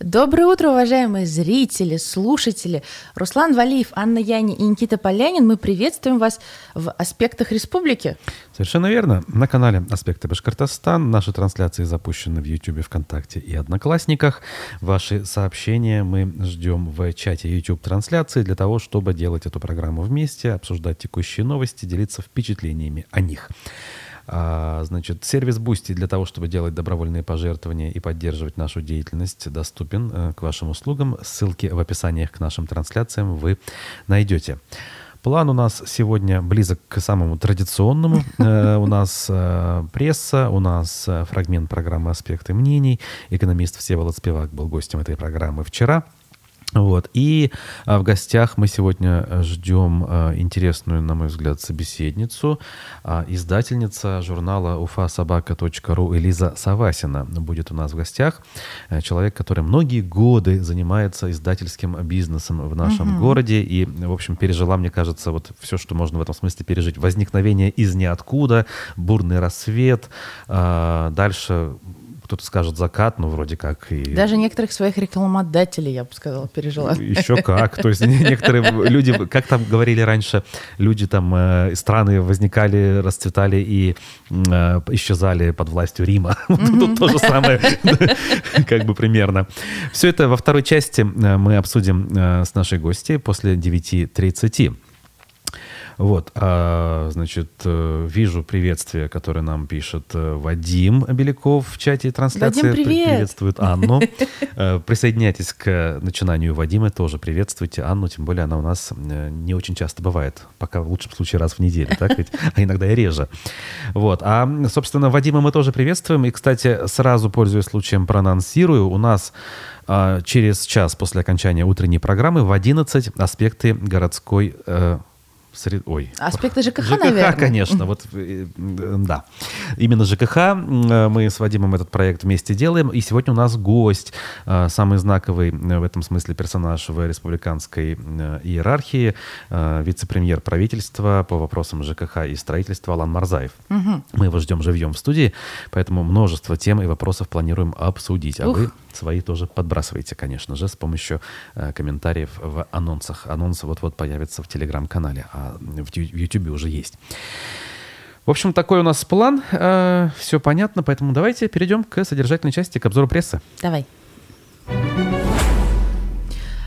Доброе утро, уважаемые зрители, слушатели. Руслан Валиев, Анна Яни и Никита Полянин. Мы приветствуем вас в «Аспектах республики». Совершенно верно. На канале «Аспекты Башкортостан» наши трансляции запущены в YouTube, ВКонтакте и Одноклассниках. Ваши сообщения мы ждем в чате YouTube-трансляции для того, чтобы делать эту программу вместе, обсуждать текущие новости, делиться впечатлениями о них. А, значит, сервис Boosty для того, чтобы делать добровольные пожертвования и поддерживать нашу деятельность, доступен э, к вашим услугам. Ссылки в описаниях к нашим трансляциям вы найдете. План у нас сегодня близок к самому традиционному. Э, у нас э, пресса, у нас фрагмент программы «Аспекты мнений». Экономист Всеволод Спивак был гостем этой программы вчера. Вот. И а, в гостях мы сегодня э, ждем а, интересную, на мой взгляд, собеседницу, а, издательница журнала ufasobaka.ru Элиза Савасина будет у нас в гостях. Э, человек, который многие годы занимается издательским бизнесом в нашем угу. городе и, в общем, пережила, мне кажется, вот все, что можно в этом смысле пережить. Возникновение из ниоткуда, бурный рассвет, а, дальше кто-то скажет закат, ну, вроде как. И... Даже некоторых своих рекламодателей, я бы сказала, пережила. Еще как. То есть некоторые люди, как там говорили раньше, люди там, э, страны возникали, расцветали и э, исчезали под властью Рима. Тут то же самое, как бы примерно. Все это во второй части э, мы обсудим с нашей гостьей после 9.30. Вот, а, значит, э, вижу приветствие, которое нам пишет э, Вадим Беляков в чате трансляции. Вадим, привет! Приветствует Анну. Э, присоединяйтесь к начинанию Вадима, тоже приветствуйте Анну, тем более она у нас не очень часто бывает, пока в лучшем случае раз в неделю, так ведь, а иногда и реже. Вот, а, собственно, Вадима мы тоже приветствуем, и, кстати, сразу, пользуясь случаем, проанонсирую, у нас а, через час после окончания утренней программы в 11 аспекты городской Сред... Ой. Аспекты ЖКХ, ЖКХ наверное. конечно. Вот, э, да. Именно ЖКХ. Мы с Вадимом этот проект вместе делаем. И сегодня у нас гость, э, самый знаковый в этом смысле персонаж в республиканской э, иерархии, вице-премьер правительства по вопросам ЖКХ и строительства Алан Марзаев. Угу. Мы его ждем живьем в студии, поэтому множество тем и вопросов планируем обсудить. А Ух. вы свои тоже подбрасывайте, конечно же, с помощью комментариев в анонсах. Анонсы вот-вот появятся в телеграм-канале. А в YouTube уже есть. В общем, такой у нас план. Э, Все понятно, поэтому давайте перейдем к содержательной части, к обзору прессы. Давай.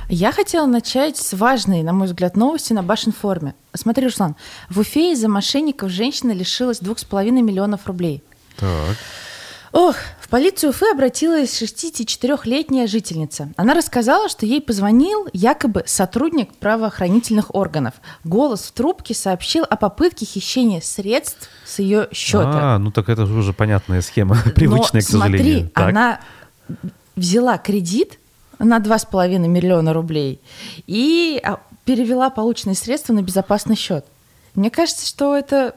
Я хотела начать с важной, на мой взгляд, новости на Башинформе. Смотри, Руслан, в Уфе из-за мошенников женщина лишилась двух с половиной миллионов рублей. Так. Ох, в полицию Уфы обратилась 64-летняя жительница. Она рассказала, что ей позвонил якобы сотрудник правоохранительных органов. Голос в трубке сообщил о попытке хищения средств с ее счета. А, ну так это же уже понятная схема, привычная, Но, к сожалению. Смотри, так. она взяла кредит на 2,5 миллиона рублей и а, перевела полученные средства на безопасный счет. Мне кажется, что это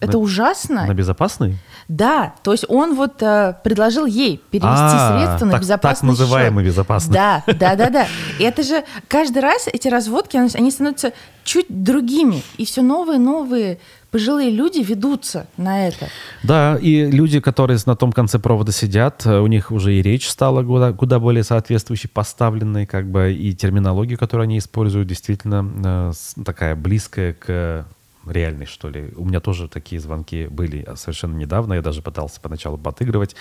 это на, ужасно. На безопасный? Да, то есть он вот э, предложил ей перевести а, средства на так, безопасный Так называемый счет. безопасный. Да, да, да, да. И это же каждый раз эти разводки, они становятся чуть другими. И все новые, новые пожилые люди ведутся на это. Да, и люди, которые на том конце провода сидят, э, у них уже и речь стала куда, куда более соответствующей, поставленной, как бы, и терминология, которую они используют, действительно э, такая близкая к реальный, что ли. У меня тоже такие звонки были совершенно недавно. Я даже пытался поначалу подыгрывать,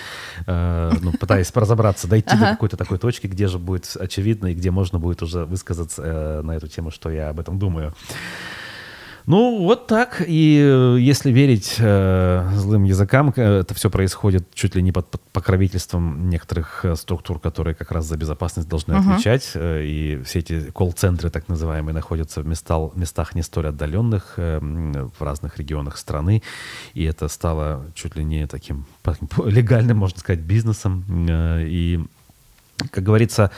э, ну, пытаясь разобраться, дойти до какой-то такой точки, где же будет очевидно и где можно будет уже высказаться э, на эту тему, что я об этом думаю. Ну, вот так. И э, если верить э, злым языкам, э, это все происходит чуть ли не под, под покровительством некоторых э, структур, которые как раз за безопасность должны uh-huh. отвечать. И все эти колл-центры, так называемые, находятся в местах, местах не столь отдаленных, э, в разных регионах страны. И это стало чуть ли не таким легальным, можно сказать, бизнесом. Э, и, как говорится,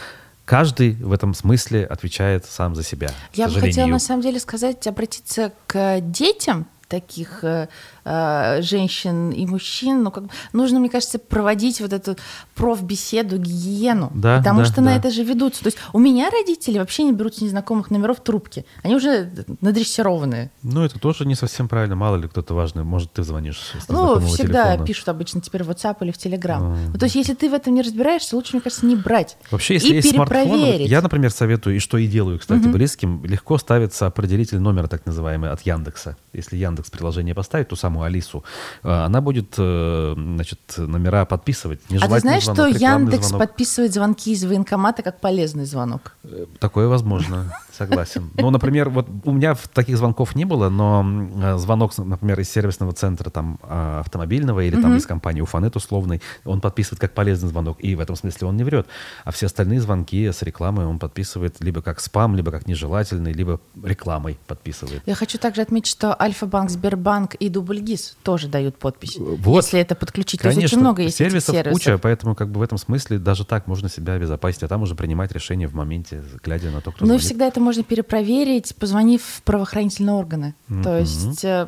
каждый в этом смысле отвечает сам за себя. Я бы хотела на самом деле сказать, обратиться к детям, таких э, женщин и мужчин. Ну, как нужно, мне кажется, проводить вот эту профбеседу, гигиену. Да, потому да, что да. на это же ведутся. То есть у меня родители вообще не берут с незнакомых номеров трубки. Они уже надрессированные. Ну, это тоже не совсем правильно. Мало ли кто-то важный. Может, ты звонишь с Ну, всегда телефона. пишут обычно теперь в WhatsApp или в Telegram. А. Ну, то есть если ты в этом не разбираешься, лучше, мне кажется, не брать. Вообще, если и есть смартфон, я, например, советую, и что и делаю, кстати, близким, легко ставится определитель номера, так называемый, от Яндекса. Если Яндекс приложение поставит, ту самую Алису, э, она будет, э, значит, номера подписывать. А ты знаешь, звонок, что Яндекс звонок. подписывает звонки из военкомата как полезный звонок? Э, Такое возможно, согласен. Ну, например, вот у меня таких звонков не было, но э, звонок, например, из сервисного центра там а, автомобильного или там из компании Уфанет условный, он подписывает как полезный звонок, и в этом смысле он не врет. А все остальные звонки с рекламой он подписывает либо как спам, либо как нежелательный, либо рекламой подписывает. Я хочу также отметить, что Альфа-банк, Сбербанк и Дубльгиз тоже дают подпись, Вот. если это подключить. То есть Конечно, очень много есть сервисов, сервисов. куча, поэтому как бы в этом смысле даже так можно себя обезопасить, а там уже принимать решение в моменте, глядя на то, кто Ну и всегда это можно перепроверить, позвонив в правоохранительные органы. То есть... э,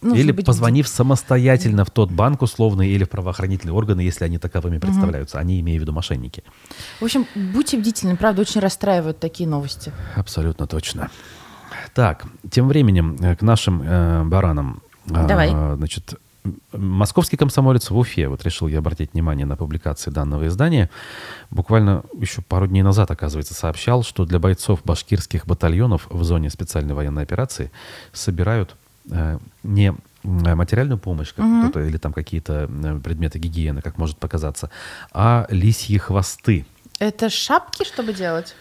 нужно или быть позвонив самостоятельно в тот банк условный или в правоохранительные органы, если они таковыми представляются. Они, имею в виду, мошенники. В общем, будьте бдительны, правда, очень расстраивают такие новости. Абсолютно точно. Так, тем временем э, к нашим э, баранам. А, Давай. Значит, м- московский комсомолец в Уфе, вот решил я обратить внимание на публикации данного издания, буквально еще пару дней назад, оказывается, сообщал, что для бойцов башкирских батальонов в зоне специальной военной операции собирают э, не м, материальную помощь как кто-то, или там какие-то э, предметы гигиены, как может показаться, а лисьи хвосты. Это шапки, чтобы делать?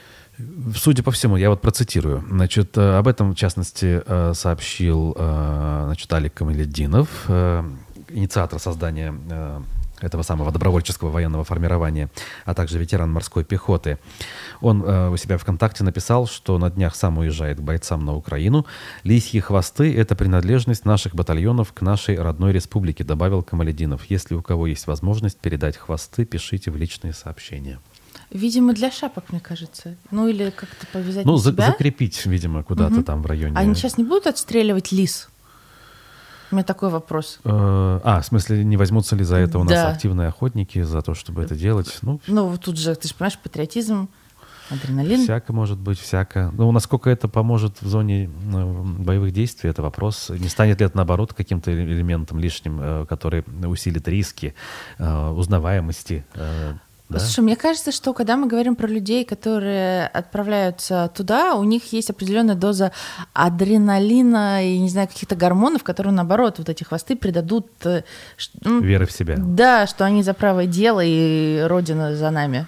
Судя по всему, я вот процитирую. Значит, э, об этом, в частности, э, сообщил э, значит, Алик Камаледдинов, инициатор создания этого самого добровольческого военного формирования, а также ветеран морской пехоты. Он э, у себя ВКонтакте написал, что на днях сам уезжает к бойцам на Украину. Лисьи хвосты — это принадлежность наших батальонов к нашей родной республике, добавил Камаледдинов. Если у кого есть возможность передать хвосты, пишите в личные сообщения. Видимо, для шапок, мне кажется. Ну или как-то повязать Ну, за- закрепить, видимо, куда-то там в районе. Они сейчас не будут отстреливать лис? У меня такой вопрос. Э, А, в смысле, не возьмутся ли за это у нас Да. активные охотники, за то, чтобы это делать? Ну, Ну, вот тут же, ты же понимаешь, патриотизм, адреналин. всяко может быть, всяко. Ну, насколько это поможет в зоне э, боевых действий, это вопрос. Не станет ли это, наоборот, каким-то элементом лишним, э, который усилит риски узнаваемости? Да? Слушай, мне кажется, что когда мы говорим про людей, которые отправляются туда, у них есть определенная доза адреналина и, не знаю, каких-то гормонов, которые, наоборот, вот эти хвосты придадут... э, ну, Веры в себя. Да, что они за правое дело и Родина за нами.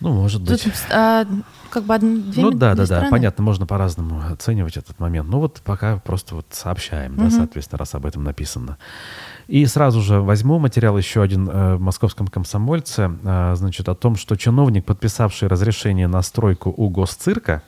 Ну, может быть. Тут а, как бы две Ну да, две да, да, стороны. понятно, можно по-разному оценивать этот момент. Ну вот пока просто вот сообщаем, да, соответственно, раз об этом написано. И сразу же возьму материал еще один э, в московском комсомольце, э, значит, о том, что чиновник, подписавший разрешение на стройку у госцирка,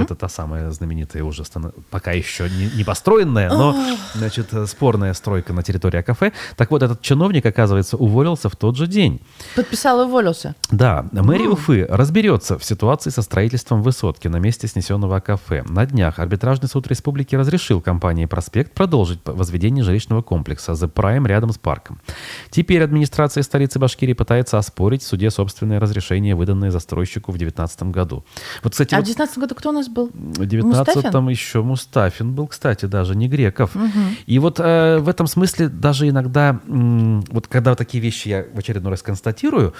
это та самая знаменитая уже, пока еще не, не построенная, но, значит, спорная стройка на территории кафе. Так вот, этот чиновник, оказывается, уволился в тот же день. Подписал и уволился. Да, мэрия Уфы разберется в ситуации со строительством высотки на месте снесенного кафе. На днях арбитражный суд республики разрешил компании «Проспект» продолжить возведение жилищного комплекса «The Prime» рядом с парком. Теперь администрация столицы Башкирии пытается оспорить в суде собственное разрешение, выданное застройщику в 2019 году. Вот, кстати, А в вот 2019 году кто у нас был? в 19-м Мустафин? еще Мустафин был, кстати, даже не Греков. И вот э, в этом смысле даже иногда, м, вот когда такие вещи я в очередной раз констатирую,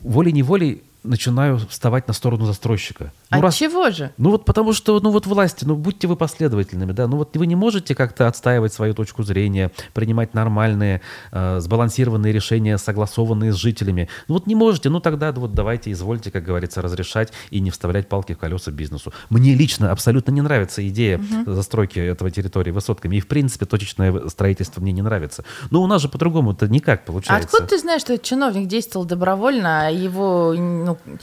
волей-неволей начинаю вставать на сторону застройщика. Ну, От раз- чего же? ну вот потому что, ну вот власти, ну будьте вы последовательными, да, ну вот вы не можете как-то отстаивать свою точку зрения, принимать нормальные, э, сбалансированные решения, согласованные с жителями. Ну вот не можете, ну тогда вот давайте, извольте, как говорится, разрешать и не вставлять палки в колеса бизнесу. Мне лично абсолютно не нравится идея застройки этого территории высотками, и в принципе точечное строительство мне не нравится. Но у нас же по-другому это никак А получается. откуда ты знаешь, что этот чиновник действовал добровольно, а его, ну,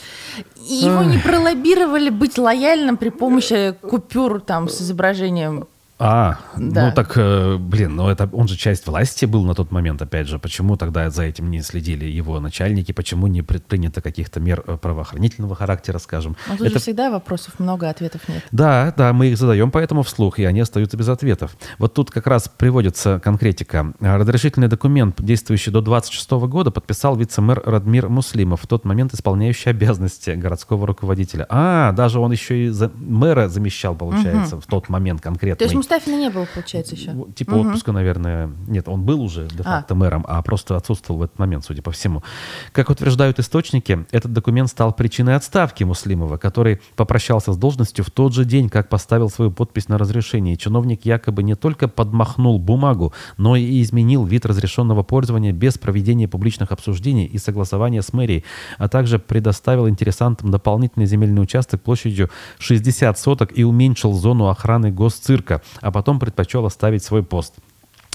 его не пролоббировали быть лояльным при помощи купюр там с изображением А, Да. ну так, э, блин, ну это он же часть власти был на тот момент, опять же. Почему тогда за этим не следили его начальники? Почему не предпринято каких-то мер э, правоохранительного характера, скажем? Но Ну, тут Это же всегда вопросов много, ответов нет. Да, да, мы их задаем поэтому вслух, и они остаются без ответов. Вот тут как раз приводится конкретика. Разрешительный документ, действующий до 26 года, подписал вице-мэр Радмир Муслимов, в тот момент исполняющий обязанности городского руководителя. А, даже он еще и за- мэра замещал, получается, в тот момент конкретно. Мустафина не было, получается, еще? Типа отпуска, наверное. Нет, он был уже де-факто мэром, а просто отсутствовал в этот момент, судя по всему. Как утверждают источники, этот документ стал причиной отставки Муслимова, который попрощался с должностью в тот же день, как поставил свою подпись на разрешение. И чиновник якобы не только подмахнул бумагу, но и изменил вид разрешенного пользования без проведения публичных обсуждений и согласования с мэрией, а также предоставил интересантам дополнительный земельный участок площадью 60 соток и уменьшил зону охраны госцирка, а потом предпочел оставить свой пост.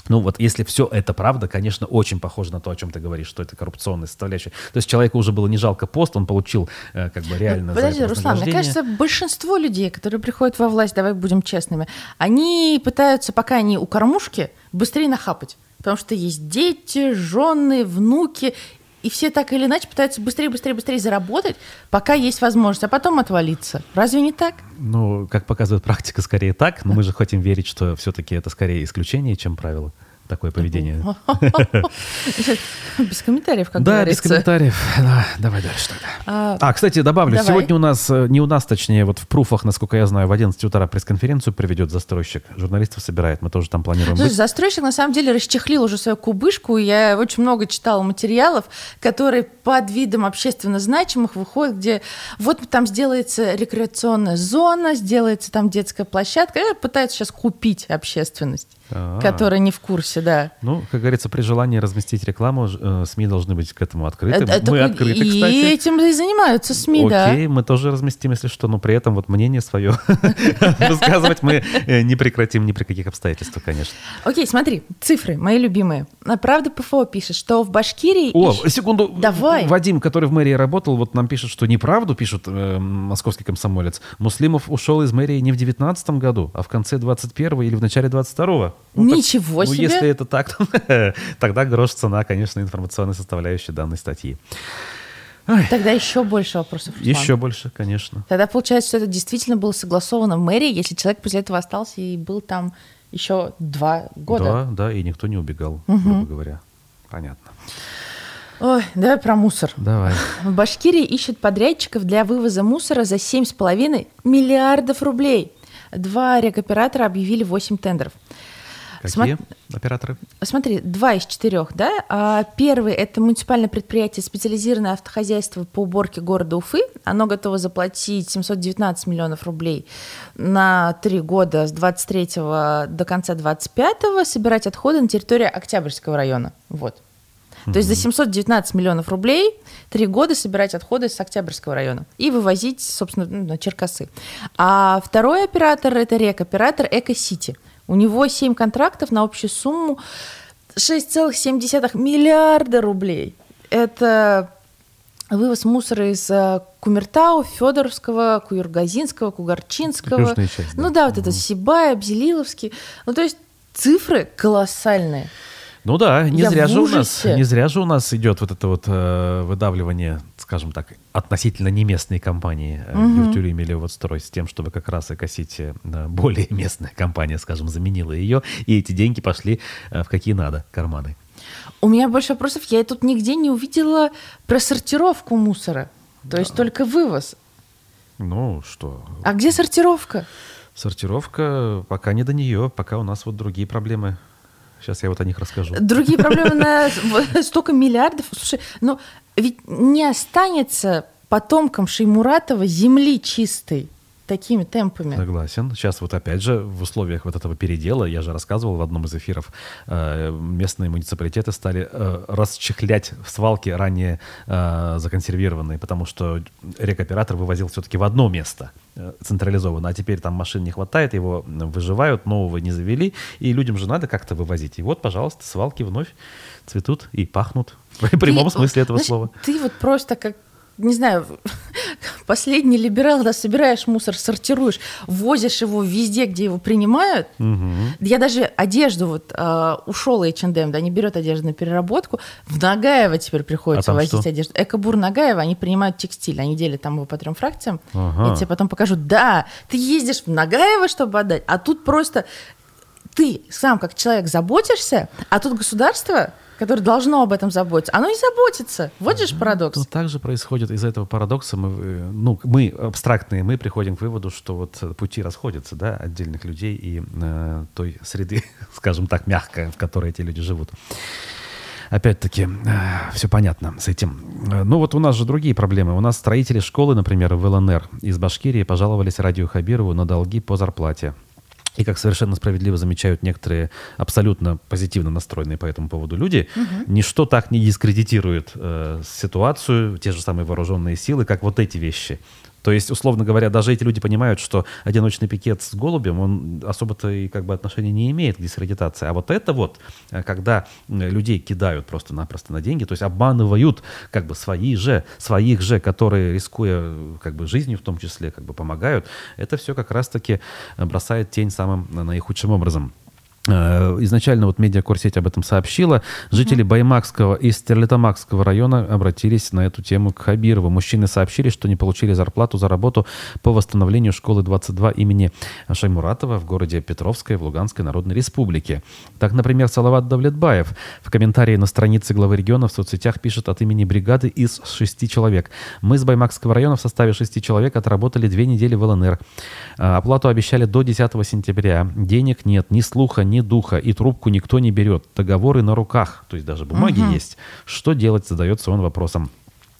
Ну вот, если все это правда, конечно, очень похоже на то, о чем ты говоришь, что это коррупционная составляющая. То есть человеку уже было не жалко пост, он получил э, как бы реально за Подожди, Руслан, мне кажется, большинство людей, которые приходят во власть, давай будем честными, они пытаются, пока они у кормушки, быстрее нахапать. Потому что есть дети, жены, внуки, и все так или иначе пытаются быстрее, быстрее, быстрее заработать, пока есть возможность, а потом отвалиться. Разве не так? Ну, как показывает практика, скорее так, но мы же хотим верить, что все-таки это скорее исключение, чем правило. Такое поведение. Без комментариев, как да, без комментариев. Да, давай дальше тогда. А, А, кстати, добавлю, Давай. сегодня у нас, э, не у нас, точнее, вот в пруфах, насколько я знаю, в 11 утра пресс-конференцию проведет застройщик. Журналистов собирает, мы тоже там планируем Слушай, быть. застройщик на самом деле расчехлил уже свою кубышку. Я очень много читала материалов, которые под видом общественно значимых выходят, где вот там сделается рекреационная зона, сделается там детская площадка. Пытаются сейчас купить общественность, А. которая не в курсе, да. Ну, как говорится, при желании разместить рекламу, э, СМИ должны быть к этому открыты. Это- мы открыты, и кстати. этим и занимаются СМИ, да. Окей, мы тоже разместим, если что, но при этом вот мнение свое высказывать мы э, не прекратим ни при каких обстоятельствах, конечно. Окей, смотри, цифры, мои любимые. А Правда ПФО пишет, что в Башкирии... О, секунду. Давай. Вадим, который в мэрии работал, вот нам пишет, что неправду, пишет э, московский комсомолец. Муслимов ушел из мэрии не в 19 году, а в конце 21 или в начале 22 ну, так- Ничего ну, себе. если это так, то тогда грош цена, конечно, информационной составляющей данной статьи. Ай, Тогда еще больше вопросов. Руслан. еще больше, конечно. Тогда получается, что это действительно было согласовано в мэрии, если человек после этого остался и был там еще два года. Да, да, и никто не убегал, грубо говоря. Понятно. Ой, давай про мусор. Давай. В Башкирии ищут подрядчиков для вывоза мусора за 7,5 миллиардов рублей. Два рекоператора объявили 8 тендеров. Какие Смо- операторы? Смотри, два из четырех, да? А первый – это муниципальное предприятие «Специализированное автохозяйство по уборке города Уфы». Оно готово заплатить 719 миллионов рублей на три года с 23 до конца 25 собирать отходы на территории Октябрьского района. Вот. То есть за 719 миллионов рублей три года собирать отходы с Октябрьского района и вывозить, собственно, ну, на Черкасы. А второй оператор – это рекоператор «Эко-Сити». У него 7 контрактов на общую сумму 6,7 миллиарда рублей. Это вывоз мусора из э, Кумертау, Федоровского, Куюргазинского, Кугарчинского. Часть, да. Ну да, вот это Сибай, Бзилиловский. Ну то есть цифры колоссальные. Ну да, не Я зря же у нас, не зря же у нас идет вот это вот э, выдавливание, скажем так, относительно не местной компании э, Юртюли имели вот строй с тем, чтобы как раз и косить э, более местная компания, скажем, заменила ее, и эти деньги пошли э, в какие надо карманы. У меня больше вопросов. Я тут нигде не увидела про сортировку мусора. То есть только вывоз. Ну что, А где сортировка? сортировка пока не до нее, пока у нас вот другие проблемы. Сейчас я вот о них расскажу. Другие проблемы на в- столько миллиардов. Слушай, ну ведь не останется потомкам Шеймуратова земли чистой такими темпами. Согласен. Сейчас вот опять же в условиях вот этого передела, я же рассказывал в одном из эфиров, э, местные муниципалитеты стали э, расчехлять свалки ранее э, законсервированные, потому что рекоператор вывозил все-таки в одно место централизованно, а теперь там машин не хватает, его выживают, нового не завели, и людям же надо как-то вывозить. И вот, пожалуйста, свалки вновь цветут и пахнут в прямом Ты, смысле этого знаешь, слова. Ты вот просто как, не знаю, последний либерал, когда собираешь мусор, сортируешь, возишь его везде, где его принимают. Угу. Я даже одежду, вот э, ушел H&M, да, не берет одежду на переработку, в Нагаево теперь приходится А возить что? одежду. Экобур Нагаева, они принимают текстиль, они делят там его по трем фракциям. Ага. Я тебе потом покажу. Да, ты ездишь в Нагаево, чтобы отдать, а тут просто ты сам как человек заботишься, а тут государство, которое должно об этом заботиться, оно не заботится. Вот же парадокс. Ну, так же происходит из-за этого парадокса. Мы, э, ну, мы абстрактные, мы приходим к выводу, что вот э, пути расходятся, да, отдельных людей и э, той среды, скажем так, мягкой, в которой эти люди живут. Опять-таки, все понятно с этим. Э, Ну вот у нас же другие проблемы. У нас строители школы, например, в ЛНР из Башкирии пожаловались Радио Хабирову на долги по зарплате. И как совершенно справедливо замечают некоторые абсолютно позитивно настроенные по этому поводу люди, ничто так не дискредитирует э, ситуацию, те же самые вооруженные силы, как вот эти вещи. То есть, условно говоря, даже эти люди понимают, что одиночный пикет с голубем, он особо-то и как бы отношения не имеет к дискредитации. А вот это вот, э, когда людей кидают просто-напросто на деньги, то есть обманывают как бы свои же, своих же, которые, рискуя как бы жизнью в том числе, как бы помогают, это все как раз-таки э, бросает тень самым э, наихудшим образом. Э, Изначально вот медиакорсеть об этом сообщила. Жители Баймакского и Стерлитамакского района обратились на эту тему к Хабирову. Мужчины сообщили, что не получили зарплату за работу по восстановлению школы 22 имени Шаймуратова в городе Петровское в Луганской Народной Республике. Так, например, Салават Давлетбаев в комментарии на странице главы региона в соцсетях пишет от имени бригады из шести человек. Мы с Баймакского района в составе шести человек отработали две недели в ЛНР. А, Оплату обещали до 10 сентября. Денег нет, ни слуха, ни духа, и трубку никто не берет. Договоры на руках, то есть даже бумаги есть. Что делать, задается он вопросом.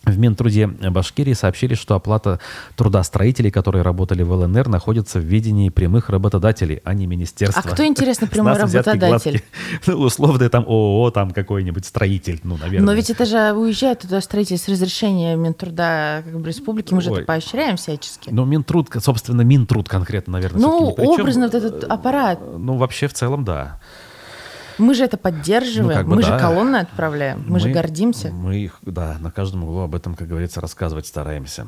В Минтруде Башкирии сообщили, что оплата труда строителей, которые работали в ЛНР, находится в видении прямых работодателей, а не министерства. А кто, интересно, прямой работодатель? Ну, условно, там ООО, там какой-нибудь строитель, ну, наверное. Но ведь это же уезжает туда строитель с разрешения Минтруда как бы, республики, мы же Ой. это поощряем всячески. Ну, Минтруд, собственно, Минтруд конкретно, наверное, Ну, образно вот этот аппарат. Ну, вообще, в целом, да. Мы же это поддерживаем, Ну, как бы мы да. же колонны отправляем, мы, же гордимся. Мы их, да, на каждом углу об этом, как говорится, рассказывать стараемся.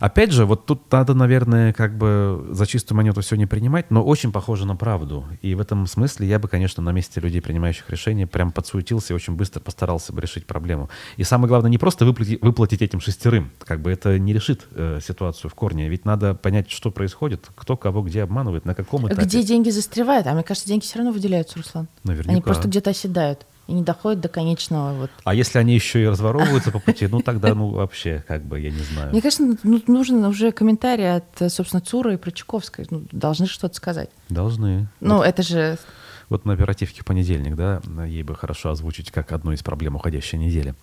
Опять же, вот тут надо, наверное, как бы за чистую монету все не принимать, но очень похоже на правду. И в этом смысле я бы, конечно, на месте людей, принимающих решения, прям подсуетился и очень быстро постарался бы решить проблему. И самое главное, не просто выплатить, выплатить этим шестерым. Как бы это не решит э, ситуацию в корне. Ведь надо понять, что происходит, кто кого где обманывает, на каком этапе. Где деньги застревают? А мне кажется, деньги все равно выделяются, Руслан. Наверняка. Они просто где-то оседают и не доходят до конечного. Вот. А если они еще и разворовываются по пути, ну тогда, ну вообще, как бы, я не знаю. Мне кажется, ну, нужен уже комментарий от, собственно, Цура и Прочаковской. Ну, должны что-то сказать. Должны. Ну, это же... Вот на оперативке в понедельник, да, ей бы хорошо озвучить как одну из проблем уходящей недели.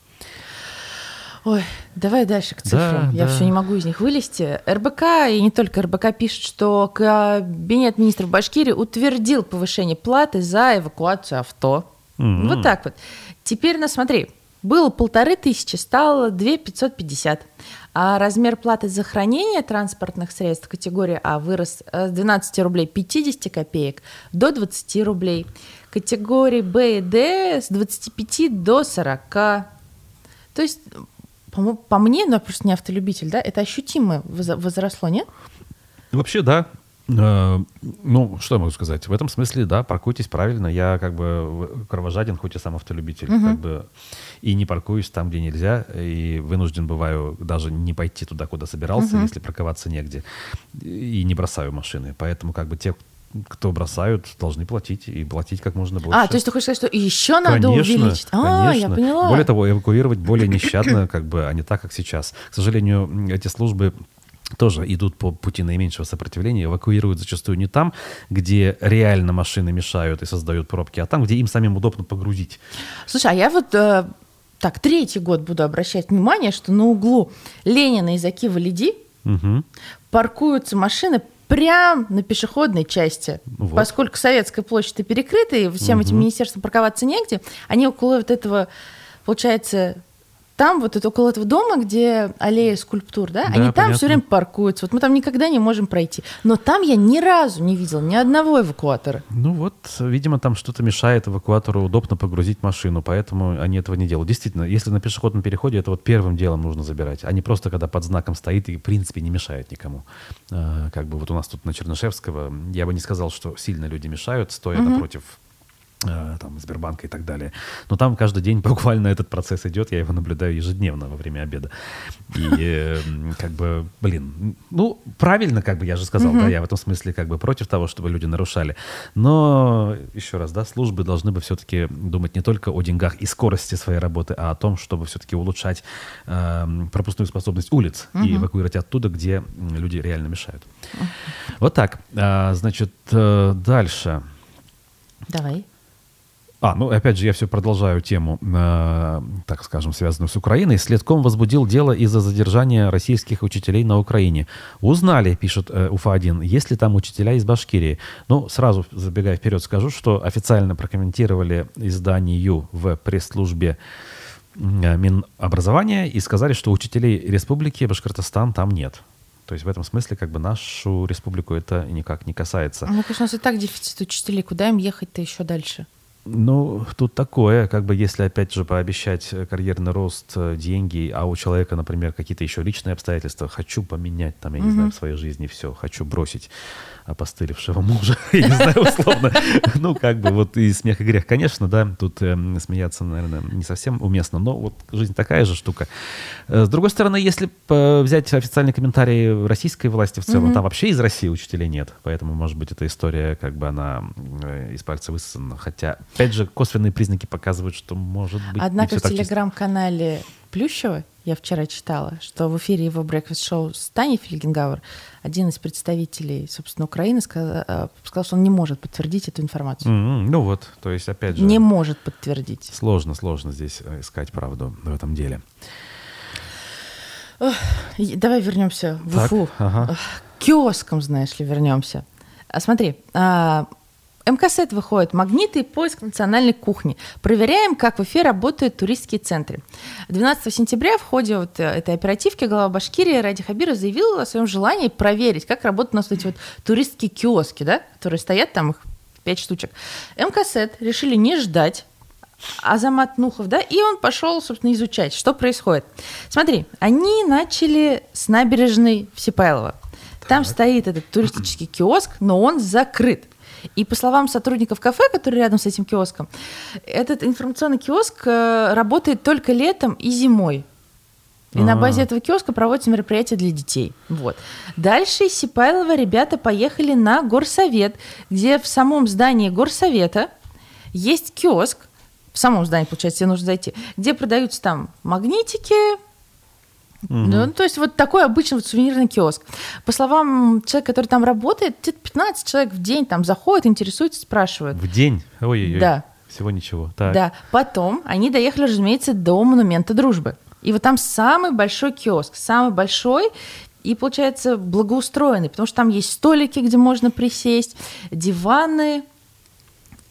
Ой, давай дальше к цифрам. Да, Я да. все не могу из них вылезти. РБК, и не только РБК, пишет, что кабинет министров Башкирии утвердил повышение платы за эвакуацию авто. М. Вот так вот. Теперь, ну смотри, было полторы тысячи, стало две пятьсот пятьдесят. А размер платы за хранение транспортных средств категории А вырос э, с 12 рублей 50 копеек до 20 рублей. Категории Б и Д с 25 до 40. То есть, по, по мне, ну я просто не автолюбитель, да, это ощутимо воз- возросло, нет? Вообще, да. Э, Ну, что я могу сказать? В этом смысле, да, паркуйтесь правильно. Я как бы кровожаден, хоть и сам автолюбитель. Как бы, и не паркуюсь там, где нельзя. И вынужден бываю даже не пойти туда, куда собирался, если парковаться негде. И не бросаю машины. Поэтому как бы те, кто бросают, должны платить. И платить как можно больше. А, то есть ты хочешь сказать, что еще надо Конечно, увеличить? А, конечно. я поняла. Более того, эвакуировать более нещадно, как бы, а не так, как сейчас. К сожалению, эти службы тоже идут по пути наименьшего сопротивления, эвакуируют зачастую не там, где реально машины мешают и создают пробки, а там, где им самим удобно погрузить. Слушай, а я вот э, так третий год буду обращать внимание, что на углу Ленина и Закива Лиди Мгм. паркуются машины прям на пешеходной части. Вот. Поскольку Советская площадь и перекрыта, и всем этим министерствам парковаться негде, они около вот этого, получается, там вот это, около этого дома, где аллея скульптур, да, Да, они там понятно. все время паркуются. Вот мы там никогда не можем пройти. Но там я ни разу не видел ни одного эвакуатора. Ну вот, видимо, там что-то мешает эвакуатору удобно погрузить машину, поэтому они этого не делают. Действительно, если на пешеходном переходе, это вот первым делом нужно забирать, а не просто когда под знаком стоит и, в принципе, не мешает никому. А, Как бы вот у нас тут на Чернышевского, я бы не сказал, что сильно люди мешают, стоя напротив э, там, Сбербанка и так далее. Но там каждый день буквально этот процесс идет, я его наблюдаю ежедневно во время обеда. И э, как бы, блин, ну, правильно, как бы я же сказал, да, я в этом смысле как бы против того, чтобы люди нарушали. Но, еще раз, да, службы должны бы все-таки думать не только о деньгах и скорости своей работы, а о том, чтобы все-таки улучшать эм, пропускную способность улиц и эвакуировать оттуда, где люди реально мешают. Вот так. А, значит, э, дальше. Давай. А, ну опять же, я все продолжаю тему, э, так скажем, связанную с Украиной. Следком возбудил дело из-за задержания российских учителей на Украине. Узнали, пишет э, Уфа-1, есть ли там учителя из Башкирии. Ну, сразу забегая вперед, скажу, что официально прокомментировали изданию в пресс-службе э, Минобразования и сказали, что учителей республики Башкортостан там нет. То есть в этом смысле как бы нашу республику это никак не касается. Ну, конечно, у нас и так дефицит учителей. Куда им ехать-то еще дальше? Ну, тут такое, как бы если опять же пообещать э, карьерный рост, э, деньги, а у человека, например, какие-то еще личные обстоятельства, хочу поменять там, я не знаю, в своей жизни все, хочу бросить опостылевшего мужа, я не знаю, условно. Ну, как бы вот и смех и грех, конечно, да, тут эм, смеяться, наверное, не совсем уместно, но вот жизнь такая же штука. Э, С другой стороны, если взять официальный комментарий российской власти в целом, там вообще из России учителей нет, поэтому, может быть, эта история, как бы она э, из пальца высосана, хотя, опять же, косвенные признаки показывают, что может быть Однако в телеграм-канале Плющева я вчера читала, что в эфире его брекфаст-шоу с Таней Фельгенгауэр один из представителей, собственно, Украины сказал, э, сказал, что он не может подтвердить эту информацию. М, Ну вот, то есть, опять же... Не может подтвердить. Сложно, сложно здесь э, искать правду в этом деле. Давай вернемся в Так, Уфу. ага. К киоскам, знаешь ли, вернемся. А, смотри, а, МКСЭТ выходит «Магниты и поиск национальной кухни». Проверяем, как в Уфе работают туристские центры. 12 сентября в ходе вот э, этой оперативки глава Башкирии Ради Хабиров заявил о своем желании проверить, как работают у нас эти вот туристские киоски, да, которые стоят там, их пять штучек. МКСЭТ решили не ждать Азамат Нухов, да, и он пошел, собственно, изучать, что происходит. Смотри, они начали с набережной в Сипайлово. Там стоит этот туристический киоск, но он закрыт. И по словам сотрудников кафе, которые рядом с этим киоском, этот информационный киоск э, работает только летом и зимой. И на А. базе этого киоска проводятся мероприятия для детей. Вот. Дальше из Сипайлова ребята поехали на горсовет, где в самом здании горсовета есть киоск, в самом здании, получается, тебе нужно зайти, где продаются там магнитики, ну, то есть вот такой обычный вот сувенирный киоск. По словам человека, который там работает, где-то 15 человек в день там заходят, интересуются, спрашивают. В день? Ой-ой-ой. Да. Всего ничего. Так. Да. Потом они доехали, разумеется, до монумента дружбы. И вот там самый большой киоск, самый большой и, получается, благоустроенный, потому что там есть столики, где можно присесть, диваны,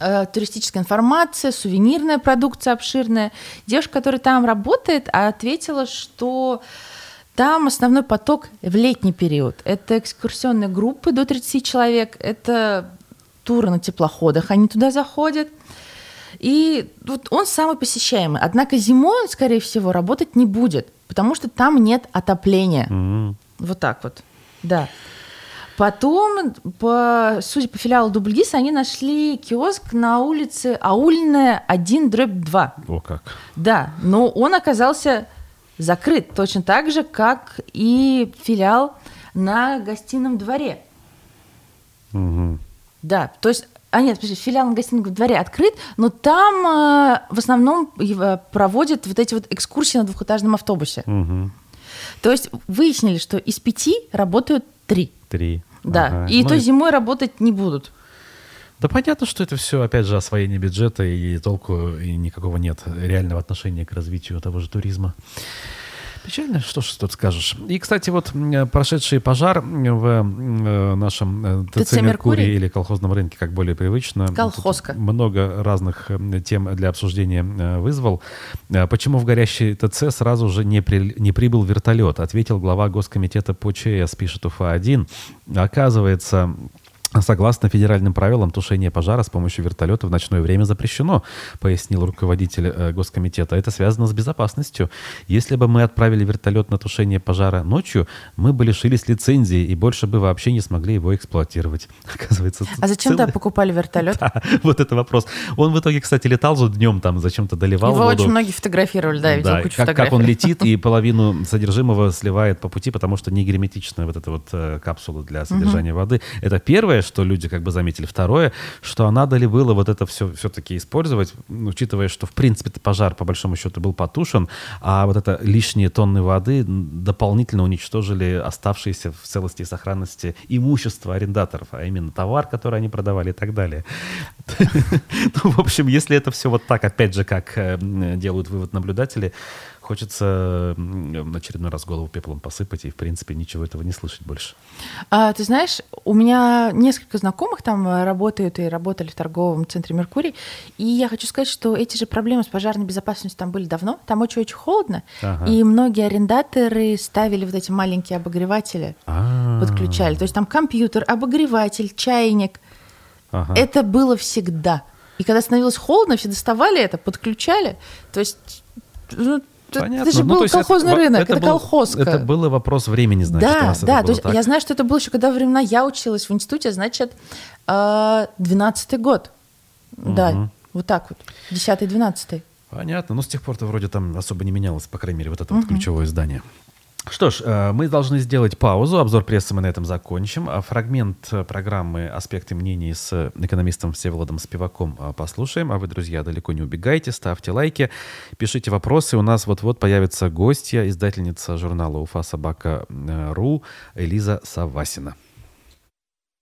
э, туристическая информация, сувенирная продукция обширная. Девушка, которая там работает, ответила, что там основной поток в летний период. Это экскурсионные группы до 30 человек, это туры на теплоходах, они туда заходят. И вот он самый посещаемый. Однако зимой он, скорее всего, работать не будет, потому что там нет отопления. М. Вот так вот, да. Потом, по, судя по филиалу Дубльгиса, они нашли киоск на улице Аульная 1 дробь 2. О как. Да, но он оказался закрыт точно так же, как и филиал на гостином дворе. Мгм. Да, то есть, а нет, подожди, филиал на гостином дворе открыт, но там э, в основном его проводят вот эти вот экскурсии на двухэтажном автобусе. Мгм. То есть выяснили, что из пяти работают три. Три. Да, Ага. и Ну то зимой работать не будут. Да понятно, что это все, опять же, освоение бюджета, и толку и никакого нет реального отношения к развитию того же туризма. Печально, что ж тут скажешь. И, кстати, вот прошедший пожар в э, нашем э, ТЦ «Меркурий» или колхозном рынке, как более привычно. Колхозка. Много разных тем для обсуждения вызвал. Почему в горящий ТЦ сразу же не, при, не прибыл вертолет? Ответил глава Госкомитета по ЧС, пишет УФА-1. Оказывается, Согласно федеральным правилам, тушение пожара с помощью вертолета в ночное время запрещено, пояснил руководитель э, Госкомитета. Это связано с безопасностью. Если бы мы отправили вертолет на тушение пожара ночью, мы бы лишились лицензии и больше бы вообще не смогли его эксплуатировать. Оказывается, а зачем целый... покупали вертолет? Да, вот это вопрос. Он в итоге, кстати, летал же днем там, зачем-то доливал Его воду. очень многие фотографировали, да, видел да, кучу как, фотографий. как он летит и половину содержимого сливает по пути, потому что не герметичная вот эта вот э, капсула для содержания угу. воды. Это первое, Первое, что люди как бы заметили. Второе, что а надо ли было вот это все все-таки использовать, учитывая, что в принципе пожар по большому счету был потушен, а вот это лишние тонны воды дополнительно уничтожили оставшиеся в целости и сохранности имущество арендаторов, а именно товар, который они продавали и так далее. Ну, в общем, если это все вот так, опять же, как э, делают вывод наблюдатели, хочется на очередной раз голову пеплом посыпать и, в принципе, ничего этого не слышать больше. А, ты знаешь, у меня несколько знакомых там э, работают и работали в торговом центре «Меркурий», и я хочу сказать, что эти же проблемы с пожарной безопасностью там были давно, там очень-очень холодно, ага. и многие арендаторы ставили вот эти маленькие обогреватели, А-а-а. подключали, то есть там компьютер, обогреватель, чайник, ага. это было всегда. И когда становилось холодно, все доставали это, подключали. То есть ну, Понятно. Это же ну, был колхозный это, рынок, это, это был, колхозка. Это был вопрос времени, значит. Да, да, то есть так. я знаю, что это было еще когда времена я училась в институте, значит, 12-й э, год. Угу. Да, вот так вот, 10-12. Понятно, но с тех пор-то вроде там особо не менялось, по крайней мере, вот это угу. вот ключевое здание. Что ж, э, мы должны сделать паузу. Обзор прессы мы на этом закончим. А фрагмент э, программы «Аспекты мнений» с экономистом Всеволодом Спиваком э, послушаем. А вы, друзья, далеко не убегайте, ставьте лайки, пишите вопросы. У нас вот-вот появится гостья, издательница журнала «Уфа Собака Ру» Элиза Савасина.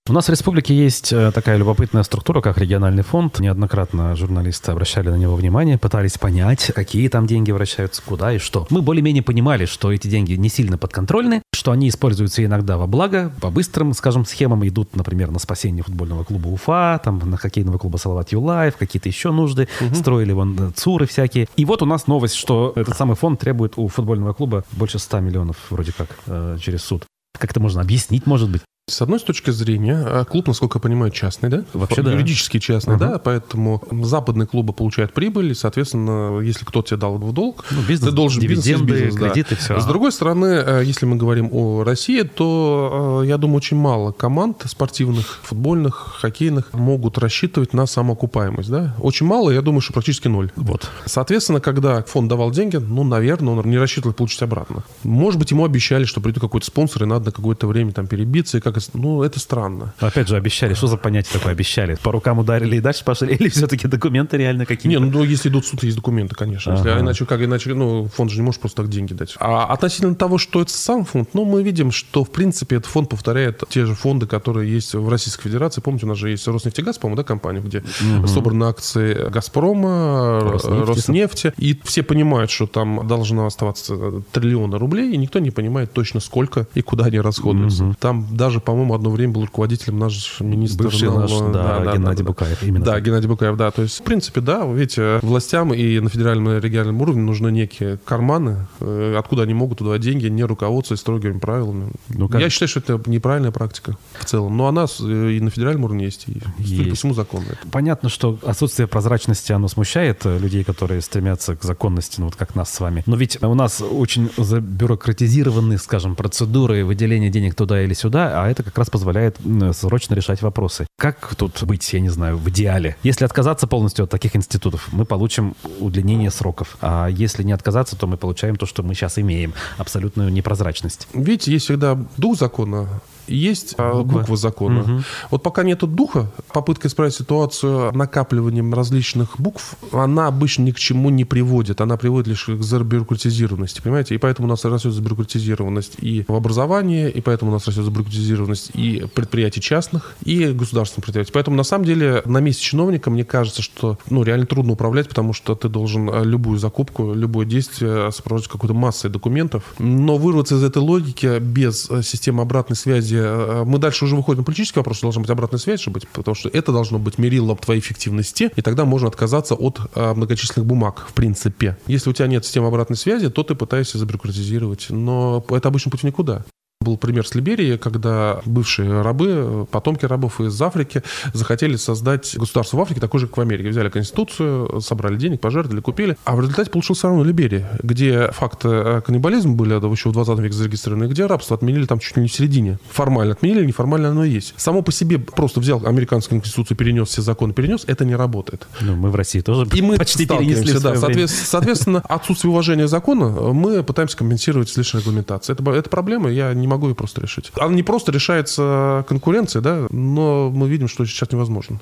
У нас в республике есть э, такая любопытная структура, как региональный фонд. Неоднократно журналисты обращали на него внимание, пытались понять, какие там деньги вращаются, куда и что. Мы более-менее понимали, что эти деньги не сильно подконтрольны, что они используются иногда во благо, по быстрым, скажем, схемам идут, например, на спасение футбольного клуба Уфа, там на хоккейного клуба Салават Юлаев, какие-то еще нужды, угу. строили вон э, ЦУРы всякие. И вот у нас новость, что этот самый фонд требует у футбольного клуба больше 100 миллионов вроде как э, через суд. Как это можно объяснить, может быть? С одной точки зрения, а клуб, насколько я понимаю, частный, да? Вообще, да. Юридически частный, uh-huh. да, поэтому западные клубы получают прибыль, и, соответственно, если кто-то тебе дал в долг, ну, бизнес, ты должен дивиденды, бизнес, бизнес, кредиты, да. все. С другой стороны, э, если мы говорим о России, то, э, я думаю, очень мало команд спортивных, футбольных, хоккейных могут рассчитывать на самоокупаемость, да? Очень мало, я думаю, что практически ноль. Вот. Соответственно, когда фонд давал деньги, ну, наверное, он не рассчитывал получить обратно. Может быть, ему обещали, что придет какой-то спонсор, и надо на какое-то время там перебиться, и как ну, это странно странно. Опять же, обещали. Что за понятие такое обещали? По рукам ударили и дальше пошли? Или все-таки документы реально какие-то? Не, ну если идут в суд, есть документы, конечно. Ага. Если, а иначе, как иначе, ну, фонд же не может просто так деньги дать. А относительно того, что это сам фонд, ну, мы видим, что, в принципе, этот фонд повторяет те же фонды, которые есть в Российской Федерации. Помните, у нас же есть Роснефтегаз, по-моему, да, компания, где угу. собраны акции Газпрома, Роснефти. Роснефти. И все понимают, что там должно оставаться триллионы рублей, и никто не понимает точно сколько и куда они расходуются. Угу. Там даже, по-моему, одно время был руководителем наш министр. Бывший наш, да, да, Геннадий да, Букаев. Именно да, так. Геннадий Букаев, да. То есть, в принципе, да, видите, властям и на федеральном и региональном уровне нужны некие карманы, э, откуда они могут туда деньги, не руководствуясь строгими правилами. Ну, как? Я считаю, что это неправильная практика в целом. Но она э, и на федеральном уровне есть, и, есть. по всему, законная. Понятно, что отсутствие прозрачности, оно смущает э, людей, которые стремятся к законности, ну вот как нас с вами. Но ведь у нас очень забюрократизированы, скажем, процедуры выделения денег туда или сюда, а это как раз позволяет срочно решать вопросы. Как тут быть, я не знаю, в идеале? Если отказаться полностью от таких институтов, мы получим удлинение сроков. А если не отказаться, то мы получаем то, что мы сейчас имеем. Абсолютную непрозрачность. Видите, есть всегда дух закона есть а, буква, буква закона. Угу. Вот пока нету духа, попытка исправить ситуацию накапливанием различных букв, она обычно ни к чему не приводит. Она приводит лишь к забюрократизированности, понимаете? И поэтому у нас растет забюрократизированность и в образовании, и поэтому у нас растет забюрократизированность и предприятий частных, и государственных предприятий. Поэтому, на самом деле, на месте чиновника, мне кажется, что ну, реально трудно управлять, потому что ты должен э, любую закупку, любое действие сопровождать какой-то массой документов. Но вырваться из этой логики без э, системы обратной связи, э, мы дальше уже выходим на политический вопрос, должна быть обратная связь, чтобы, потому что это должно быть мерилом твоей эффективности, и тогда можно отказаться от многочисленных бумаг, в принципе. Если у тебя нет системы обратной связи, то ты пытаешься забюрократизировать. Но это обычно путь в никуда. Был пример с Либерией, когда бывшие рабы, потомки рабов из Африки захотели создать государство в Африке, такое же, как в Америке. Взяли конституцию, собрали денег, пожертвовали, купили. А в результате получился равно Либерия, где факты э, каннибализма были еще в 20 веке зарегистрированы, где рабство отменили там чуть ли не в середине. Формально отменили, неформально оно и есть. Само по себе просто взял американскую конституцию, перенес все законы, перенес, это не работает. Ну, мы в России тоже и мы почти перенесли да, соответственно, соответственно, отсутствие уважения к закону мы пытаемся компенсировать с лишней регламентацией. Это, это проблема, я не могу ее просто решить. Она не просто решается конкуренцией, да, но мы видим, что сейчас невозможно.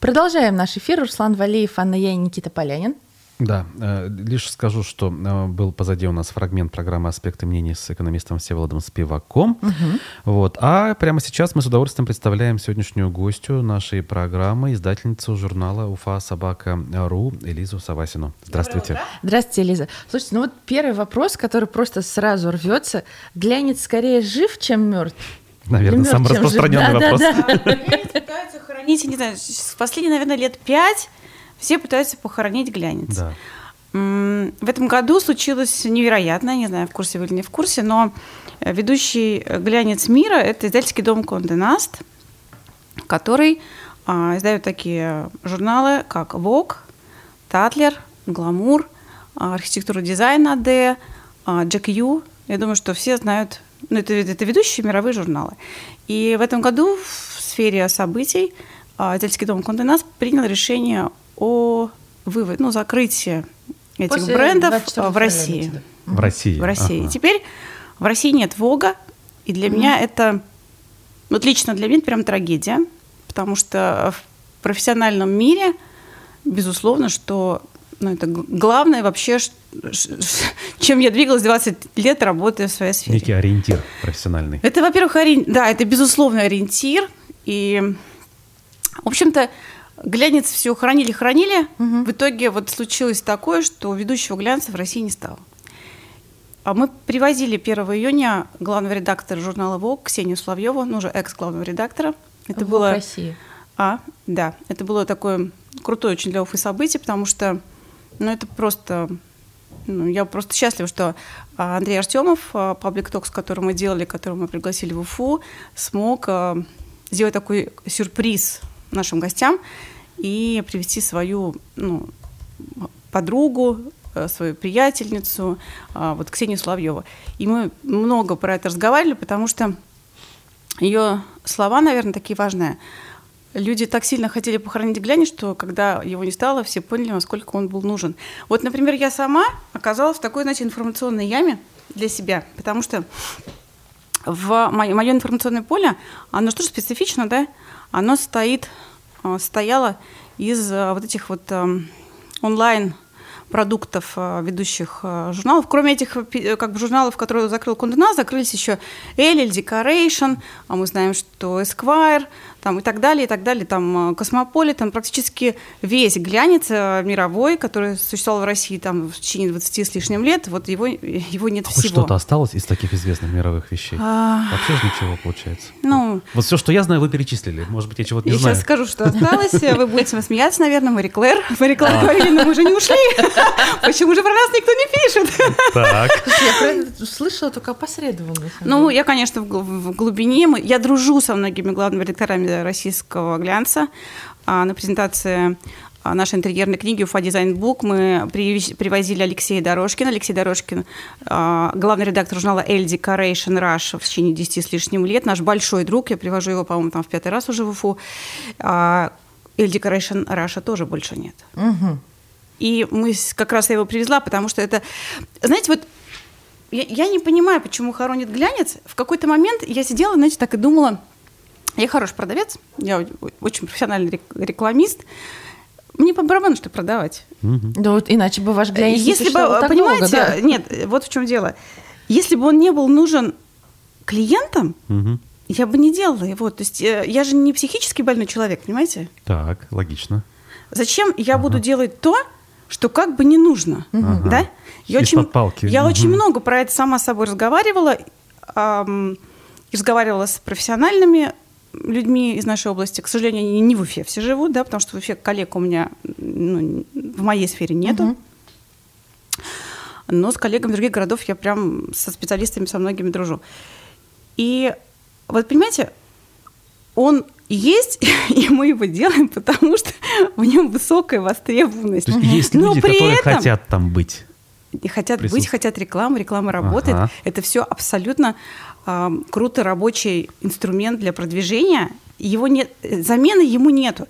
Продолжаем наш эфир. Руслан Валеев, Анна Я и Никита Полянин. Да, э, лишь скажу, что э, был позади у нас фрагмент программы «Аспекты мнений» с экономистом Всеволодом Спиваком. Угу. Вот. А прямо сейчас мы с удовольствием представляем сегодняшнюю гостью нашей программы, издательницу журнала «Уфа Собака Ру» Элизу Савасину. Здравствуйте. Здравствуйте, Элиза. Слушайте, ну вот первый вопрос, который просто сразу рвется. Глянец скорее жив, чем мертв? Наверное, мертв, самый распространенный жив. вопрос. Да, да, да. Пытаются хранить, не знаю, последние, наверное, лет пять все пытаются похоронить глянец. Да. В этом году случилось невероятно, не знаю, в курсе вы или не в курсе, но э, ведущий глянец мира – это издательский дом Конде Наст, который а, издает такие журналы, как Vogue, Татлер, Гламур, архитектура дизайна АД, Джек Ю. Я думаю, что все знают, ну, это, это ведущие мировые журналы. И в этом году в сфере событий а, издательский дом Конде Наст принял решение о выводе, ну, закрытии этих После брендов в России. В России. В России. Ага. Теперь в России нет Вога, и для mm меня это, вот лично для меня это прям трагедия, потому что в профессиональном мире, безусловно, что ну, это главное вообще, чем я двигалась 20 лет, работая в своей сфере. Некий ориентир профессиональный. Это, во-первых, ори... да, это безусловный ориентир. И, в общем-то, Глянец все хранили-хранили. Угу. В итоге вот случилось такое, что ведущего глянца в России не стало. А мы привозили 1 июня главного редактора журнала «Волк» Ксению Славьеву, ну уже экс-главного редактора. Это в было... России. А, да. Это было такое крутое очень для Уфы событие, потому что, ну, это просто... Ну, я просто счастлива, что а, Андрей Артемов, а, паблик токс, который мы делали, который мы пригласили в Уфу, смог а, сделать такой сюрприз нашим гостям и привести свою ну, подругу, э, свою приятельницу, а, вот Ксению Соловьеву. И мы много про это разговаривали, потому что ее слова, наверное, такие важные. Люди так сильно хотели похоронить Гляни, что когда его не стало, все поняли, насколько он был нужен. Вот, например, я сама оказалась в такой, знаете, информационной яме для себя, потому что в мое, информационное поле, оно что специфично, да? Оно стоит, э, стояло из э, вот этих вот эм, онлайн продуктов э, ведущих журналов. Кроме этих как бы, журналов, которые закрыл Condé Nast, закрылись еще Elle, Elle Decoration, а мы знаем, что Esquire, там, и так далее, и так далее. Там Космополитен, практически весь глянец мировой, который существовал в России там, в течение 20 с лишним лет, вот его, его нет а всего. что-то осталось из таких известных мировых вещей? А... Вообще же ничего получается. Ну... Вот все, что я знаю, вы перечислили. Может быть, я чего-то не я знаю. Я сейчас скажу, что осталось. Вы будете смеяться, наверное, Marie Claire. Marie Claire а. говорили, но мы же не ушли. Почему же про нас никто не пишет? Так. Я слышала только опосредованно. Ну, я, конечно, в глубине. Я дружу со многими главными редакторами российского глянца. А, на презентации а, нашей интерьерной книги «Уфа Дизайн Бук» мы привозили Алексея Дорожкина. Алексей Дорожкин а, – главный редактор журнала «Эль Decoration Rush» в течение 10 с лишним лет. Наш большой друг. Я привожу его, по-моему, там в пятый раз уже в Уфу. «Эль Decoration Russia» тоже больше нет. Угу. И мы как раз я его привезла, потому что это... Знаете, вот я, я не понимаю, почему хоронит глянец. В какой-то момент я сидела, знаете, так и думала, я хороший продавец, я очень профессиональный рекламист, мне по барабану, что продавать. Да вот иначе бы ваш глянец Если бы, понимаете, долго, да? нет, вот в чем дело. Если бы он не был нужен клиентам, угу. я бы не делала его. То есть э, я же не психически больной человек, понимаете? Так, логично. Зачем я ага. буду делать то, что как бы не нужно, ага. да? Я очень, палки. Я угу. очень много про это сама с собой разговаривала, эм, разговаривала с профессиональными людьми из нашей области. К сожалению, они не в Уфе все живут, да, потому что в Уфе коллег у меня ну, в моей сфере нету. Угу. Но с коллегами других городов я прям со специалистами со многими дружу. И вот понимаете, он есть, и мы его делаем, потому что в нем высокая востребованность. То есть, есть люди, которые этом, хотят там быть. И хотят быть, хотят рекламы, реклама работает. Ага. Это все абсолютно э, круто рабочий инструмент для продвижения. Его нет, замены ему нету.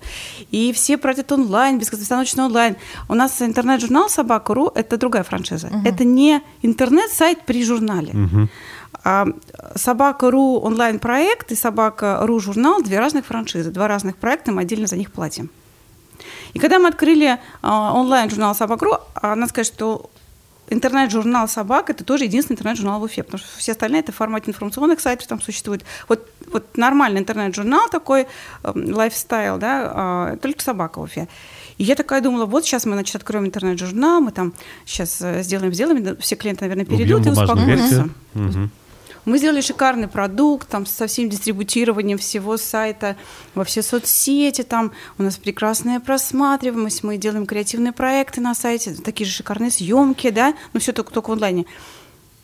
И все против онлайн, бескостановочный онлайн. У нас интернет-журнал «Собака.ру» — это другая франшиза. Угу. Это не интернет-сайт при журнале. Угу. А Собака.ру онлайн-проект и Собака.ру журнал – две разных франшизы, два разных проекта, мы отдельно за них платим. И когда мы открыли а, онлайн-журнал Собак.ру, надо сказать, что интернет-журнал «Собак» — это тоже единственный интернет-журнал в Уфе, потому что все остальные — это в формате информационных сайтов там существует. Вот, вот нормальный интернет-журнал такой, эм, лайфстайл, да, а, только «Собака» в Уфе. И я такая думала, вот сейчас мы, значит, откроем интернет-журнал, мы там сейчас э, сделаем, сделаем, все клиенты, наверное, перейдут Убьем и успокоятся. Угу. Мы сделали шикарный продукт, там, со всем дистрибутированием всего сайта во все соцсети, там у нас прекрасная просматриваемость, мы делаем креативные проекты на сайте, такие же шикарные съемки, да, но все только, только в онлайне.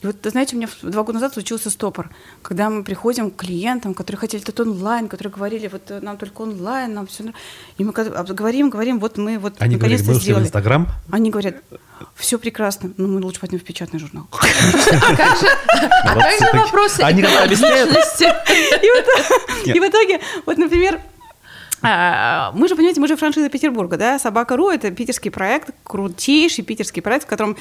И вот, знаете, у меня два года назад случился стопор, когда мы приходим к клиентам, которые хотели тут онлайн, которые говорили, вот э, нам только онлайн, нам все. И мы говорим, говорим, вот мы вот Они наконец-то говорят, сделали. в Инстаграм? Они говорят, все прекрасно, но мы лучше пойдем в печатный журнал. А как же а вопросы Они как объясняют? И в итоге, вот, например, мы же, понимаете, мы же франшиза Петербурга, да? Собака.ру – это питерский проект, крутейший питерский проект, в котором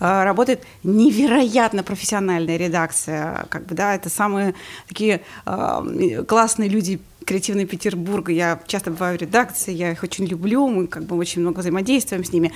э, работает невероятно профессиональная редакция, как бы, да, это самые такие э, классные люди креативного Петербурга. Я часто бываю в редакции, я их очень люблю, мы как бы очень много взаимодействуем с ними.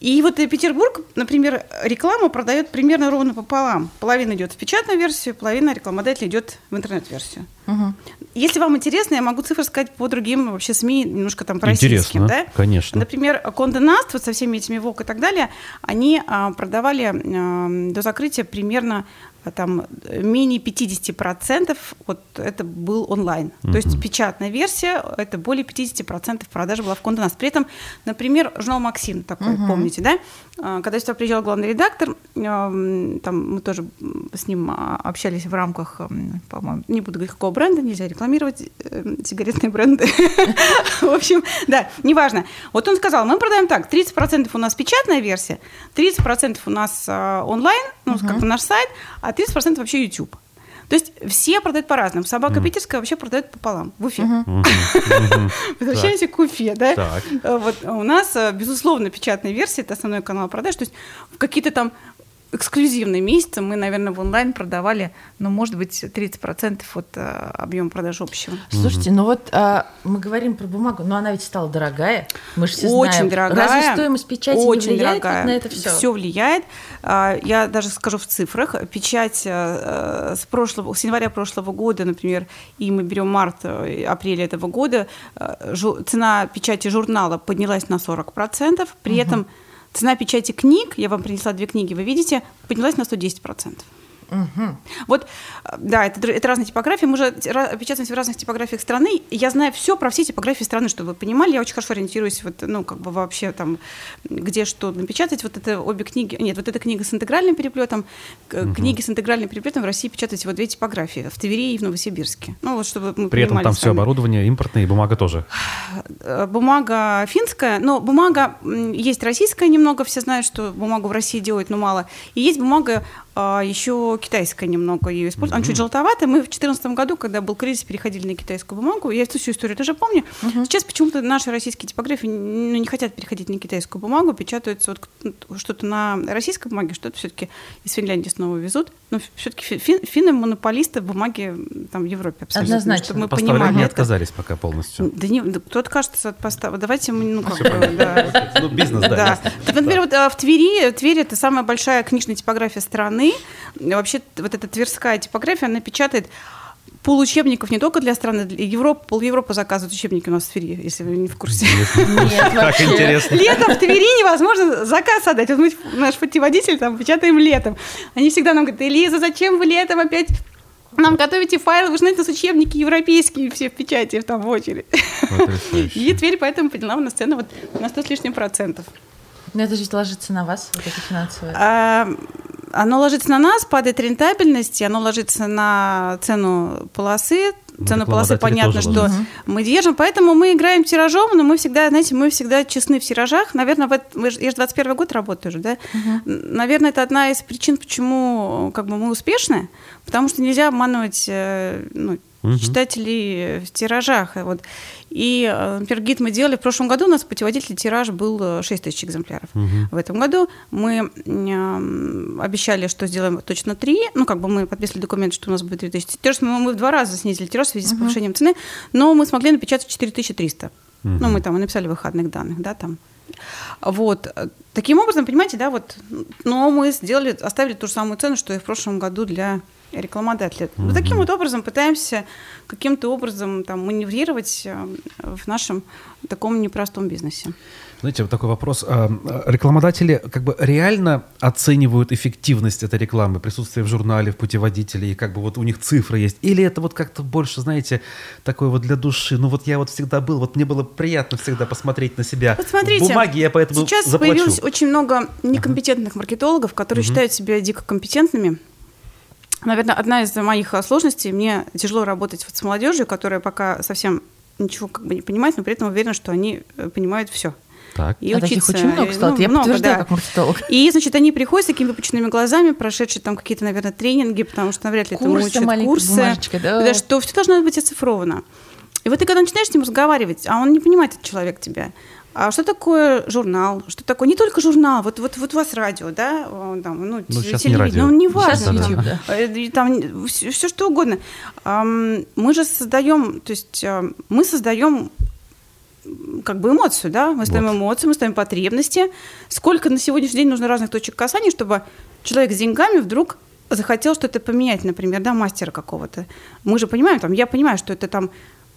И вот Петербург, например, рекламу продает примерно ровно пополам. Половина идет в печатную версию, половина рекламодателя идет в интернет-версию. Угу. Если вам интересно, я могу цифры сказать по другим вообще СМИ, немножко там по российским. Да? конечно. Например, Конде Наст, вот со всеми этими ВОК и так далее, они а, продавали а, до закрытия примерно там менее 50% вот это был онлайн. Mm-hmm. То есть печатная версия, это более 50% продажи была в Кондонас. При этом, например, журнал «Максим» такой, mm-hmm. помните, да? А, когда сюда приезжал главный редактор, там мы тоже с ним а, общались в рамках, по-моему, не буду говорить, какого бренда, нельзя рекламировать э, сигаретные бренды. В общем, да, неважно. Вот он сказал, мы продаем так, 30% у нас печатная версия, 30% у нас онлайн, ну, как наш сайт, а а 30% вообще YouTube. То есть все продают по-разному. Собака mm. питерская вообще продает пополам в Уфе. Возвращаемся к Уфе, да? Вот у нас, э, безусловно, печатная версия, это основной канал продаж. То есть какие-то там эксклюзивные месяцы мы, наверное, в онлайн продавали, ну, может быть, 30% от э, объема продаж общего. Слушайте, ну вот а, мы говорим про бумагу, но она ведь стала дорогая. Мы же все очень знаем. дорогая. Разве стоимость печати очень не влияет дорогая. на это все? Все влияет. А, я даже скажу в цифрах. Печать а, с, прошлого, с января прошлого года, например, и мы берем март, апрель этого года, а, жу, цена печати журнала поднялась на 40%, при угу. этом Цена печати книг, я вам принесла две книги, вы видите, поднялась на 110%. Угу. Вот, да, это, это разные типографии. Мы уже печатаемся в разных типографиях страны. Я знаю все про все типографии страны, чтобы вы понимали. Я очень хорошо ориентируюсь, вот, ну, как бы вообще там, где что напечатать. Вот это обе книги, нет, вот эта книга с интегральным переплетом, угу. книги с интегральным переплетом в России печатают всего две типографии, в Твери и в Новосибирске. Ну, вот, чтобы мы При этом там все оборудование импортное и бумага тоже. Э, бумага финская, но бумага есть российская немного, все знают, что бумагу в России делают, но мало. И есть бумага а, еще китайская немного ее использует. Mm-hmm. Она чуть желтоватая. Мы в 2014 году, когда был кризис, переходили на китайскую бумагу. Я эту всю историю тоже помню. Mm-hmm. Сейчас почему-то наши российские типографии ну, не хотят переходить на китайскую бумагу, печатаются вот что-то на российской бумаге, что-то все-таки из Финляндии снова везут. Но все-таки фин, финны монополисты бумаги там в Европе абсолютно. Однозначно. Чтобы мы понимали не отказались пока полностью. Да не, кто откажется от поставок. Давайте мы, ну, как да. Ну, бизнес, да. Например, вот а, в Твери, Тверь это самая большая книжная типография страны. Вообще вот эта тверская типография, она печатает получебников не только для страны, для Европы, пол Европы заказывают учебники у нас в Твери, если вы не в курсе. Нет, как интересно. Летом в Твери невозможно заказ отдать. Вот мы, наш путеводитель там печатаем летом. Они всегда нам говорят, Элиза, зачем вы летом опять нам готовите файлы, вы знаете, это учебники европейские все в печати там в очередь. И Тверь поэтому подняла на сцену вот на 100 с лишним процентов. Но это же ложится на вас, вот эти финансовые. А, оно ложится на нас, падает рентабельность, оно ложится на цену полосы, ну, цену полосы понятно, что угу. мы держим, поэтому мы играем тиражом, но мы всегда, знаете, мы всегда честны в тиражах. Наверное, в это, я же 21 год работаю уже, да? Угу. Наверное, это одна из причин, почему как бы мы успешны, потому что нельзя обманывать э, ну, угу. читателей в тиражах. Вот. И, э, например, гид мы делали в прошлом году, у нас путеводитель тираж был 6 тысяч экземпляров. Угу. В этом году мы обещали, что сделаем точно 3, ну, как бы мы подписали документ, что у нас будет 3000 тираж, мы, мы в два раза снизили тираж в связи угу. с повышением цены, но мы смогли напечатать 4300. Угу. Ну, мы там написали выходных данных, да, там. Вот. Таким образом, понимаете, да, вот, но мы сделали, оставили ту же самую цену, что и в прошлом году для рекламодателя. Mm-hmm. Вот таким вот образом пытаемся каким-то образом там маневрировать э, в нашем таком непростом бизнесе. Знаете, вот такой вопрос. А, рекламодатели как бы реально оценивают эффективность этой рекламы, присутствие в журнале, в путеводителе, и как бы вот у них цифры есть? Или это вот как-то больше, знаете, такое вот для души? Ну вот я вот всегда был, вот мне было приятно всегда посмотреть на себя вот смотрите, в бумаге, я поэтому Сейчас заплачу. появилось очень много некомпетентных uh-huh. маркетологов, которые uh-huh. считают себя дико компетентными, Наверное, одна из моих сложностей, мне тяжело работать вот с молодежью, которая пока совсем ничего как бы не понимает, но при этом уверена, что они э, понимают все. Так. И а учиться. очень много, кстати, ну, я много, да. как маркетолог. И, значит, они приходят с такими выпученными глазами, прошедшие там какие-то, наверное, тренинги, потому что навряд ли курсы, это учат, курсы, да. да, что все должно быть оцифровано. И вот ты когда начинаешь с ним разговаривать, а он не понимает, этот человек тебя, а что такое журнал? Что такое не только журнал, вот, вот, вот у вас радио, да, там, ну, ну телевидение, ну, не важно, там, YouTube, да. Э, там все, все что угодно. Мы же создаем, то есть э, мы создаем как бы эмоцию, да, мы ставим вот. эмоции, мы ставим потребности. Сколько на сегодняшний день нужно разных точек касания, чтобы человек с деньгами вдруг захотел что-то поменять, например, да, мастера какого-то. Мы же понимаем, там, я понимаю, что это там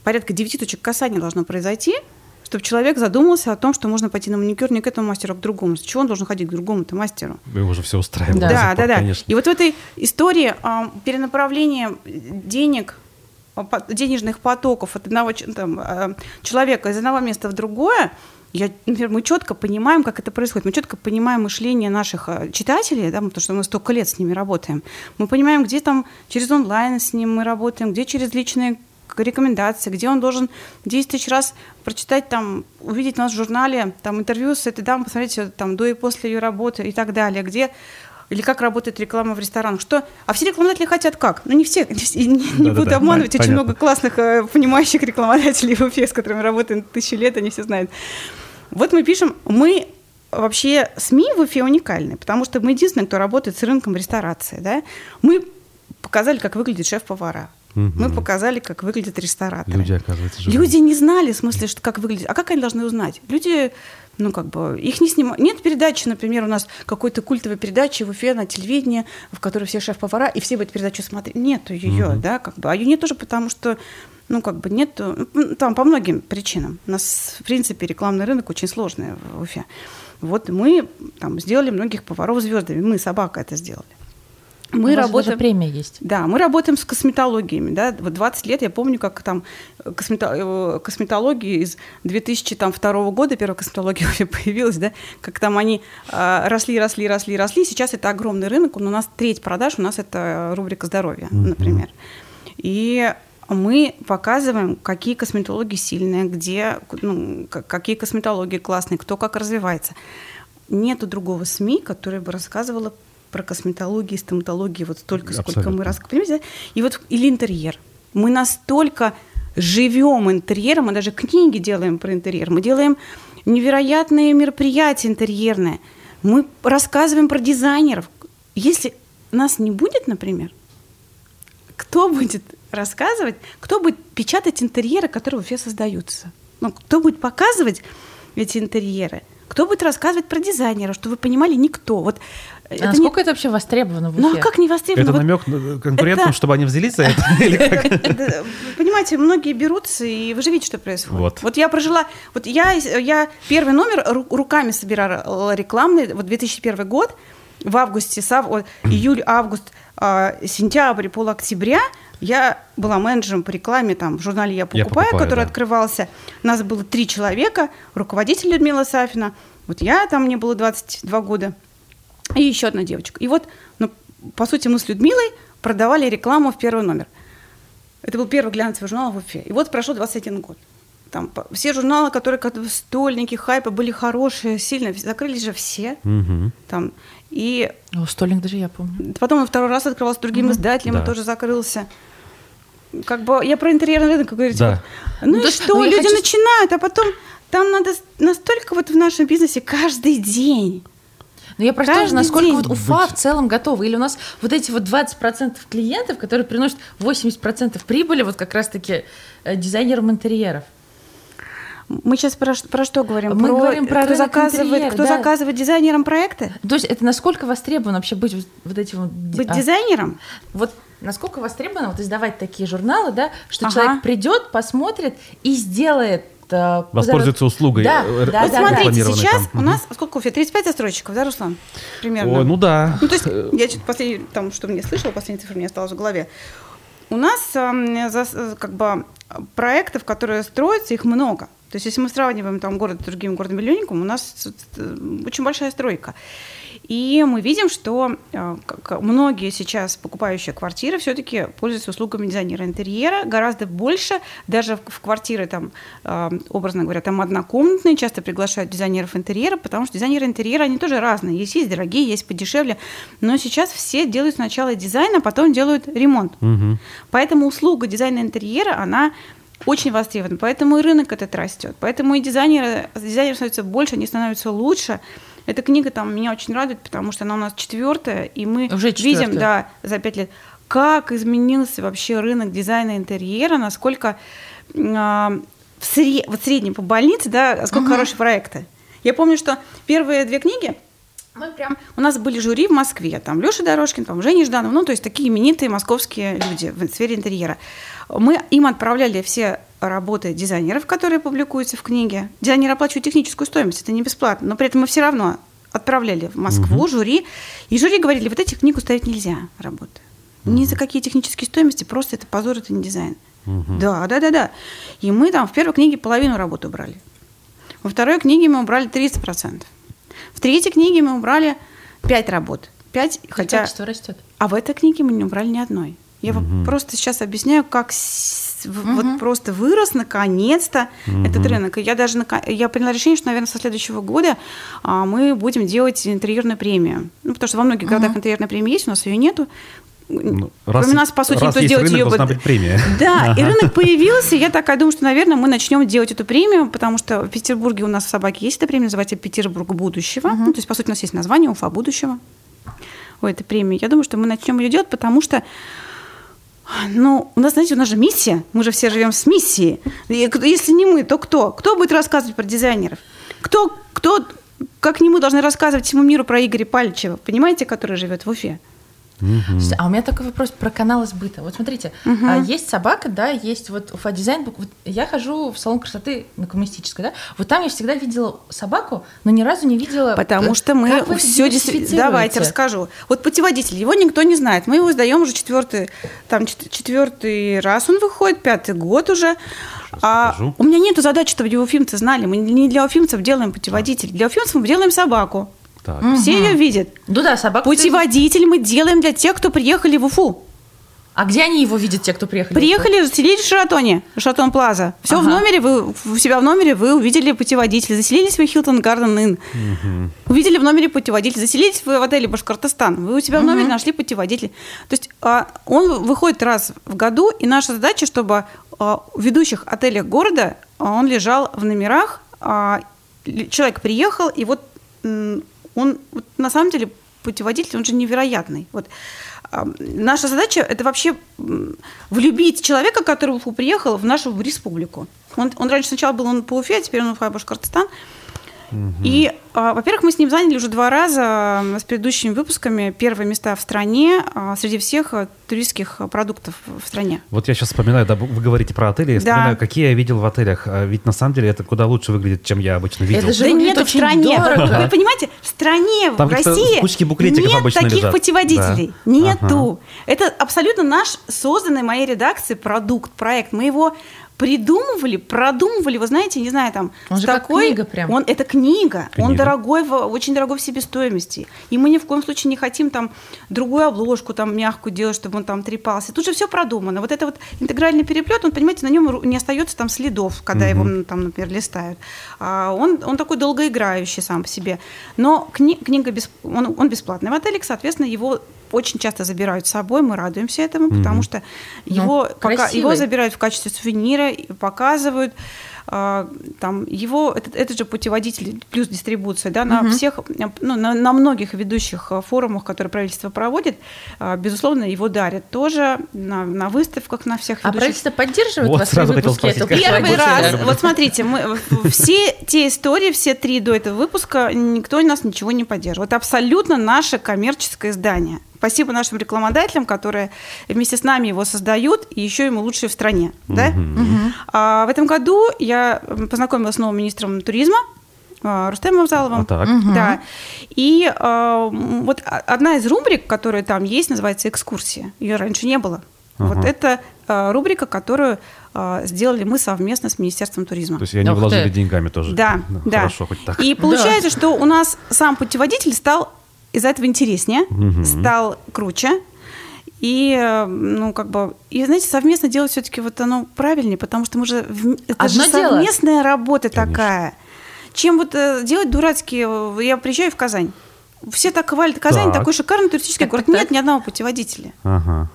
порядка девяти точек касания должно произойти, чтобы человек задумался о том, что можно пойти на маникюр не к этому мастеру, а к другому. С чего он должен ходить к другому-то мастеру? Вы уже все устраиваете. Да, да, да. Конечно. И вот в этой истории э, перенаправления денег денежных потоков от одного там, а, человека из одного места в другое, я, например, мы четко понимаем, как это происходит. Мы четко понимаем мышление наших а, читателей, да, потому что мы столько лет с ними работаем. Мы понимаем, где там через онлайн с ним мы работаем, где через личные рекомендации, где он должен 10 тысяч раз прочитать, там, увидеть у нас в журнале там, интервью с этой дамой, посмотреть там, до и после ее работы и так далее, где или как работает реклама в ресторанах. Что? А все рекламодатели хотят как? Ну, не все, не, не, не буду да, обманывать, понятно. очень много классных, э, понимающих рекламодателей в Уфе, с которыми работаем тысячи лет, они все знают. Вот мы пишем, мы вообще СМИ в Уфе уникальны, потому что мы единственные, кто работает с рынком ресторации. Да? Мы показали, как выглядит шеф-повара. Угу. Мы показали, как выглядят рестораторы. Люди, оказывается, живые. Люди не знали, в смысле, что как выглядит. А как они должны узнать? Люди, ну, как бы, их не снимают. Нет передачи, например, у нас какой-то культовой передачи в Уфе на телевидении, в которой все шеф-повара, и все бы эту передачу смотрели. Нету ее, угу. да, как бы. А ее нет тоже потому, что ну, как бы нет, там по многим причинам. У нас, в принципе, рекламный рынок очень сложный в Уфе. Вот мы там сделали многих поваров звездами. Мы, собака, это сделали. Мы работаем... даже премия есть. Да, мы работаем с косметологиями. Да? Вот 20 лет я помню, как там космето... Э, косметология из 2002 года, первая косметология вообще появилась, да? как там они э, росли, росли, росли, росли. Сейчас это огромный рынок, у нас треть продаж, у нас это рубрика здоровья, mm-hmm. например. И мы показываем, какие косметологии сильные, где, ну, какие косметологии классные, кто как развивается. Нету другого СМИ, которое бы рассказывало про косметологию, стоматологию, вот столько, сколько Абсолютно. мы рассказываем. Понимаете? И вот или интерьер. Мы настолько живем интерьером, мы даже книги делаем про интерьер, мы делаем невероятные мероприятия интерьерные, мы рассказываем про дизайнеров. Если нас не будет, например, кто будет рассказывать, кто будет печатать интерьеры, которые в Уфе создаются? Ну, кто будет показывать эти интерьеры? Кто будет рассказывать про дизайнеров, чтобы вы понимали, никто. Вот А это насколько это вообще востребовано в Ну, Уфе? а как не востребовано? Это Вот намек на- конкурентам, это- чтобы они взялись за это? Понимаете, многие берутся, и вы же видите, что происходит. Вот. я прожила, вот я, я первый номер ру- руками собирала рекламный, вот 2001 год, в августе, вот, июль, август, а, сентябрь, пол октября я была менеджером по рекламе там в журнале «Я «Я покупаю», покупаю», который да. открывался. Нас было три человека, руководитель Людмила Сафина, вот я там, мне было 22 года, и еще одна девочка. И вот, ну, по сути, мы с Людмилой продавали рекламу в первый номер. Это был первый глянцевый журнал в Уфе. И вот прошел 21 год. Там все журналы, которые как стольники, хайпы были хорошие, сильно закрылись же все. Мгм. Там. И О, столик даже я помню. потом он второй раз открывался другим издателем, Да. и тоже закрылся. Как бы я про интерьерный рынок, говорите. Да. вот. Ну, Ну, и да, что, ну, люди хочу- начинают, а потом там надо настолько вот в нашем бизнесе каждый день. Но я просто тоже, насколько день. вот Уфа в целом готова. Или у нас вот эти вот 20% клиентов, которые приносят 80% прибыли, вот как раз-таки э, дизайнерам интерьеров. Мы сейчас про, про что говорим? Мы говорим про кто заказывает, интерьера, кто да. заказывает дизайнерам проекты? То есть это насколько востребовано вообще быть вот, этим вот... Быть а, дизайнером? Вот насколько востребовано вот издавать такие журналы, да, что Ага. человек придет, посмотрит и сделает... э, Воспользуется куда- услугой, Да, э, да, вот да, смотрите, да. сейчас там. у нас сколько Уфе? 35 застройщиков, да, Руслан? Примерно. Ой, ну да. Ну, то есть, я что-то последний, там, что мне слышала, последняя цифра мне осталась в голове. У нас эм, э, как бы проектов, которые строятся, их много. То есть, если мы сравниваем там город с другим городом-миллионником, у нас очень большая стройка. И мы видим, что э, многие сейчас покупающие квартиры все-таки пользуются услугами дизайнера интерьера гораздо больше. Даже в, квартиры, там, э, образно говоря, там однокомнатные, часто приглашают дизайнеров интерьера, потому что дизайнеры интерьера, они тоже разные. Есть, есть дорогие, есть подешевле. Но сейчас все делают сначала дизайн, а потом делают ремонт. Мгм. Поэтому услуга дизайна интерьера, она очень востребована. Поэтому и рынок этот растет. Поэтому и дизайнеры, дизайнеров становится больше, они становятся лучше. Эта книга там меня очень радует, потому что она у нас четвертая, и мы Уже видим, четвёртая. да, за пять лет, как изменился вообще рынок дизайна интерьера, насколько а, в, сре- вот среднем по больнице, да, сколько хорошие проекты. Я помню, что первые две книги мы прям, у нас были жюри в Москве, там Леша Дорожкин, там Женя Жданов, ну, то есть такие именитые московские люди в сфере интерьера. Мы им отправляли все работы дизайнеров, которые публикуются в книге. Дизайнер оплачивает техническую стоимость, это не бесплатно, но при этом мы все равно отправляли в Москву жюри, и жюри говорили, вот эти книгу ставить нельзя работы. Ни за какие технические стоимости, просто это позор, это не дизайн. Да, да, да, да. И мы там в первой книге половину работы убрали. Во второй книге мы убрали 30%. В третьей книге мы убрали 5 работ. 5, И хотя... Качество растет. А в этой книге мы не убрали ни одной. Я вам просто сейчас объясняю, как с- в- вот просто вырос наконец-то этот рынок. И я даже я приняла решение, что, наверное, со следующего года а, мы будем делать интерьерную премию. Ну, потому что во многих городах интерьерная премия есть, у нас ее нету. Ну, Кроме нас, по сути, раз никто есть делать рынок, ее... должна бы- быть премия. Да, и Ага. рынок появился, и я такая думаю, что, наверное, мы начнем делать эту премию, потому что в Петербурге у нас в собаке есть эта премия, называется «Петербург будущего». Ну, то есть, по сути, у нас есть название «Уфа будущего» у этой премии. Я думаю, что мы начнем ее делать, потому что ну, у нас, знаете, у нас же миссия. Мы же все живем с миссией. И если не мы, то кто? Кто будет рассказывать про дизайнеров? Кто, кто, как не мы должны рассказывать всему миру про Игоря Пальчева, понимаете, который живет в Уфе? Слушайте, А у меня такой вопрос про канал сбыта. Вот смотрите, а, есть собака, да, есть вот Уфа дизайн. Вот я хожу в салон красоты на коммунистической, да. Вот там я всегда видела собаку, но ни разу не видела. Потому э, что мы как вы все диверсифицируете? Давайте расскажу. Вот путеводитель, его никто не знает. Мы его сдаем уже четвертый, там чет- четвертый раз он выходит, пятый год уже. А покажу. у меня нет задачи, чтобы его уфимцы знали. Мы не для уфимцев делаем путеводитель. Для уфимцев мы делаем собаку. Так. Все ее видят. Ну да, собака. Путеводитель мы делаем для тех, кто приехали в Уфу. А где они его видят, те, кто приехали? Приехали, заселились в Шаратоне, Шаратон Плаза. Все Ага. в номере, вы у себя в номере вы увидели путеводитель. Заселились вы в Хилтон Гарден Inn. Увидели в номере путеводитель. Заселились вы в отеле Башкортостан. Вы у себя в номере нашли путеводитель. То есть а, он выходит раз в году, и наша задача, чтобы а, в ведущих отелях города а, он лежал в номерах. а, человек приехал, и вот он вот на самом деле путеводитель, он же невероятный. Вот а, наша задача это вообще влюбить человека, который в приехал, в нашу республику. Он, он раньше сначала был он по Уфе, а теперь он и Башкортостан. И, а, во-первых, мы с ним заняли уже два раза с предыдущими выпусками первые места в стране а, среди всех а, туристских продуктов в стране. Вот я сейчас вспоминаю, да, вы говорите про отели, я Да. вспоминаю, какие я видел в отелях. А Ведь на самом деле это куда лучше выглядит, чем я обычно видел. Это же да нет, в стране. дорого. Вы понимаете, в стране, Там в России кучки буклетиков нет обычно таких лежат. путеводителей. Да. Нету. Это абсолютно наш созданный моей редакции продукт, проект. Мы его придумывали, продумывали, вы знаете, не знаю, там, Он же как такой... книга прям. Он, это книга. Он Книга. дорогой, в- очень дорогой в себестоимости. И мы ни в коем случае не хотим там другую обложку там мягкую делать, чтобы он там трепался. Тут же все продумано. Вот это вот интегральный переплет, он, понимаете, на нем не остается там следов, когда его, м, там, например, листают. А он, он такой долгоиграющий сам по себе. Но кни- книга бес- он, он бесплатный в отеле, соответственно, его очень часто забирают с собой, мы радуемся этому, потому что Ну, его, пока, красивый. его забирают в качестве сувенира, и показывают. а, Там его, этот, этот же путеводитель плюс дистрибуция, да, на всех, ну, на, на многих ведущих а, форумах, которые правительство проводит, а, безусловно, его дарят тоже на, на выставках, на всех А ведущих. правительство поддерживает Вот вас сразу хотел выпуске спросить, Первый раз, вот смотрите, мы все те истории, все три до этого выпуска, никто у нас ничего не поддерживает. Это абсолютно наше коммерческое издание. Спасибо нашим рекламодателям, которые вместе с нами его создают, и еще ему лучшие в стране. Да? А в этом году я познакомилась с новым министром туризма а, Рустемом Авзаловым. А так? Да. И м, вот одна из рубрик, которая там есть, называется «Экскурсия». Ее раньше не было. Вот Ага. это а, рубрика, которую а, сделали мы совместно с Министерством туризма. То есть они Ух вложили ты. деньгами тоже. Да, Ну, да. Хорошо, хоть так. И получается, что у нас сам путеводитель стал из-за этого интереснее, Мгм. стал круче. И, э, ну, как бы, и, знаете, совместно делать все-таки вот оно правильнее, потому что мы же, это Одно же дело. совместная работа Конечно. такая. Чем вот э, делать дурацкие, э, я приезжаю в Казань, все так хвалят Казань, Так. такой шикарный туристический Так, город, так, нет так. ни одного путеводителя. Ага.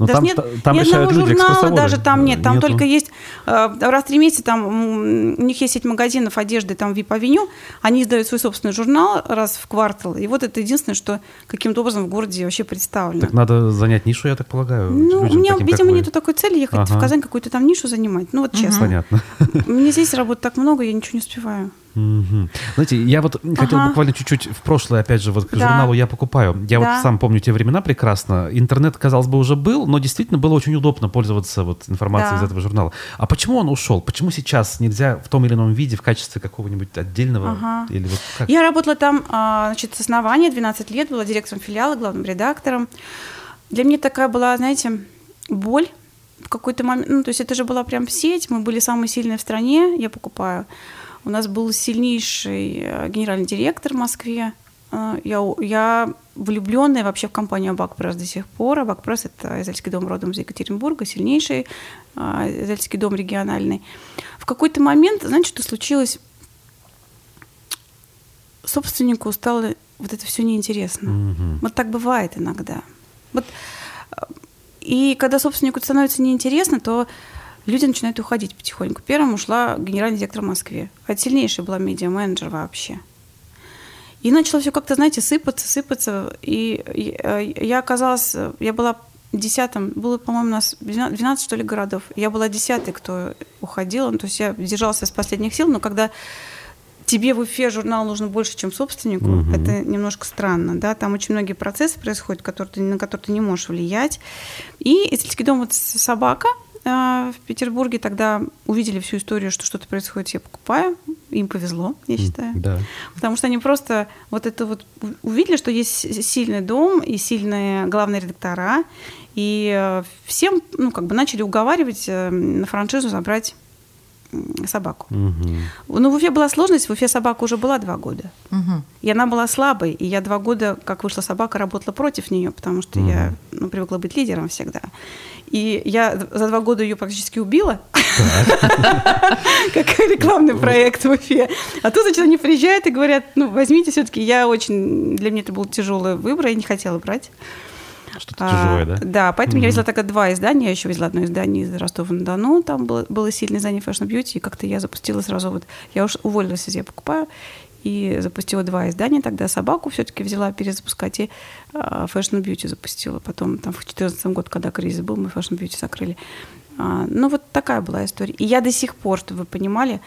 Ну, Даже там, нет та- там ни одного люди, журнала даже там нет. Там Нету. только есть э, раз в три месяца там у них есть сеть магазинов одежды, там VIP Авеню, они издают свой собственный журнал раз в квартал. И вот это единственное, что каким-то образом в городе вообще представлено. Так надо занять нишу, я так полагаю. ну, у меня, таким, видимо, нету такой цели ехать Ага. в Казань какую-то там нишу занимать. Ну вот честно. Понятно. Мне здесь работы так много, я ничего не успеваю. Мгм. Знаете, я вот хотел Ага. буквально чуть-чуть в прошлое, опять же, вот к Да. журналу я покупаю. Я Да. вот сам помню те времена прекрасно. Интернет, казалось бы, уже был, но действительно было очень удобно пользоваться вот информацией Да. из этого журнала. А почему он ушел? Почему сейчас нельзя в том или ином виде в качестве какого-нибудь отдельного Ага. или вот как? Я работала там, а, значит, с основания, 12 лет, была директором филиала, главным редактором. Для меня такая была, знаете, боль в какой-то момент. Ну, то есть это же была прям сеть, мы были самые сильные в стране, я покупаю. У нас был сильнейший э, генеральный директор в Москве. Э, Я, я влюбленная вообще в компанию Абакпресс до сих пор. Абакпресс – это Израильский дом родом из Екатеринбурга, сильнейший э, Израильский дом региональный. В какой-то момент, знаете, что случилось? собственнику стало вот это все неинтересно. Мгм. Вот так бывает иногда. Вот, и когда собственнику становится неинтересно, то люди начинают уходить потихоньку. Первым ушла генеральный директор в Москве. Это сильнейший была медиа-менеджер вообще. И начало все как-то, знаете, сыпаться, сыпаться. И э, я оказалась, я была десятым, было, по-моему, у нас 12, 12, что ли, городов. Я была десятой, кто уходил. Ну, то есть я держалась из последних сил, но когда тебе в Уфе журнал нужно больше, чем собственнику, Мгм. это немножко странно, да, там очень многие процессы происходят, которые ты, на которые ты не можешь влиять. И Израильский дом вот с- собака в Петербурге тогда увидели всю историю, что что-то происходит, я покупаю, им повезло, я считаю. Да. Потому что они просто вот это вот увидели, что есть сильный дом и сильные главные редактора, и э, всем, ну, как бы начали уговаривать э, на франшизу забрать собаку. Угу. Ну, в Уфе была сложность, в Уфе собака уже была два года. Угу. И она была слабой, и я два года, как вышла собака, работала против нее, потому что угу. я ну, привыкла быть лидером всегда. И я за два года ее практически убила, как рекламный проект в Уфе. А тут, значит, они приезжают и говорят, ну, возьмите все-таки. Я очень, для меня это был тяжелый выбор, я не хотела брать. Что-то а, чужое, да? Да, поэтому mm-hmm. я везла тогда два издания. Я еще везла одно издание из Ростова-на-Дону. Там было, было сильное издание Fashion Beauty. И как-то я запустила сразу вот... Я уж уволилась из «Я покупаю» и запустила два издания. Тогда «Собаку» все-таки взяла перезапускать и а, Fashion Beauty запустила. Потом там в 2014 году, когда кризис был, мы Fashion Beauty закрыли. А, ну вот такая была история. И я до сих пор, чтобы вы понимали,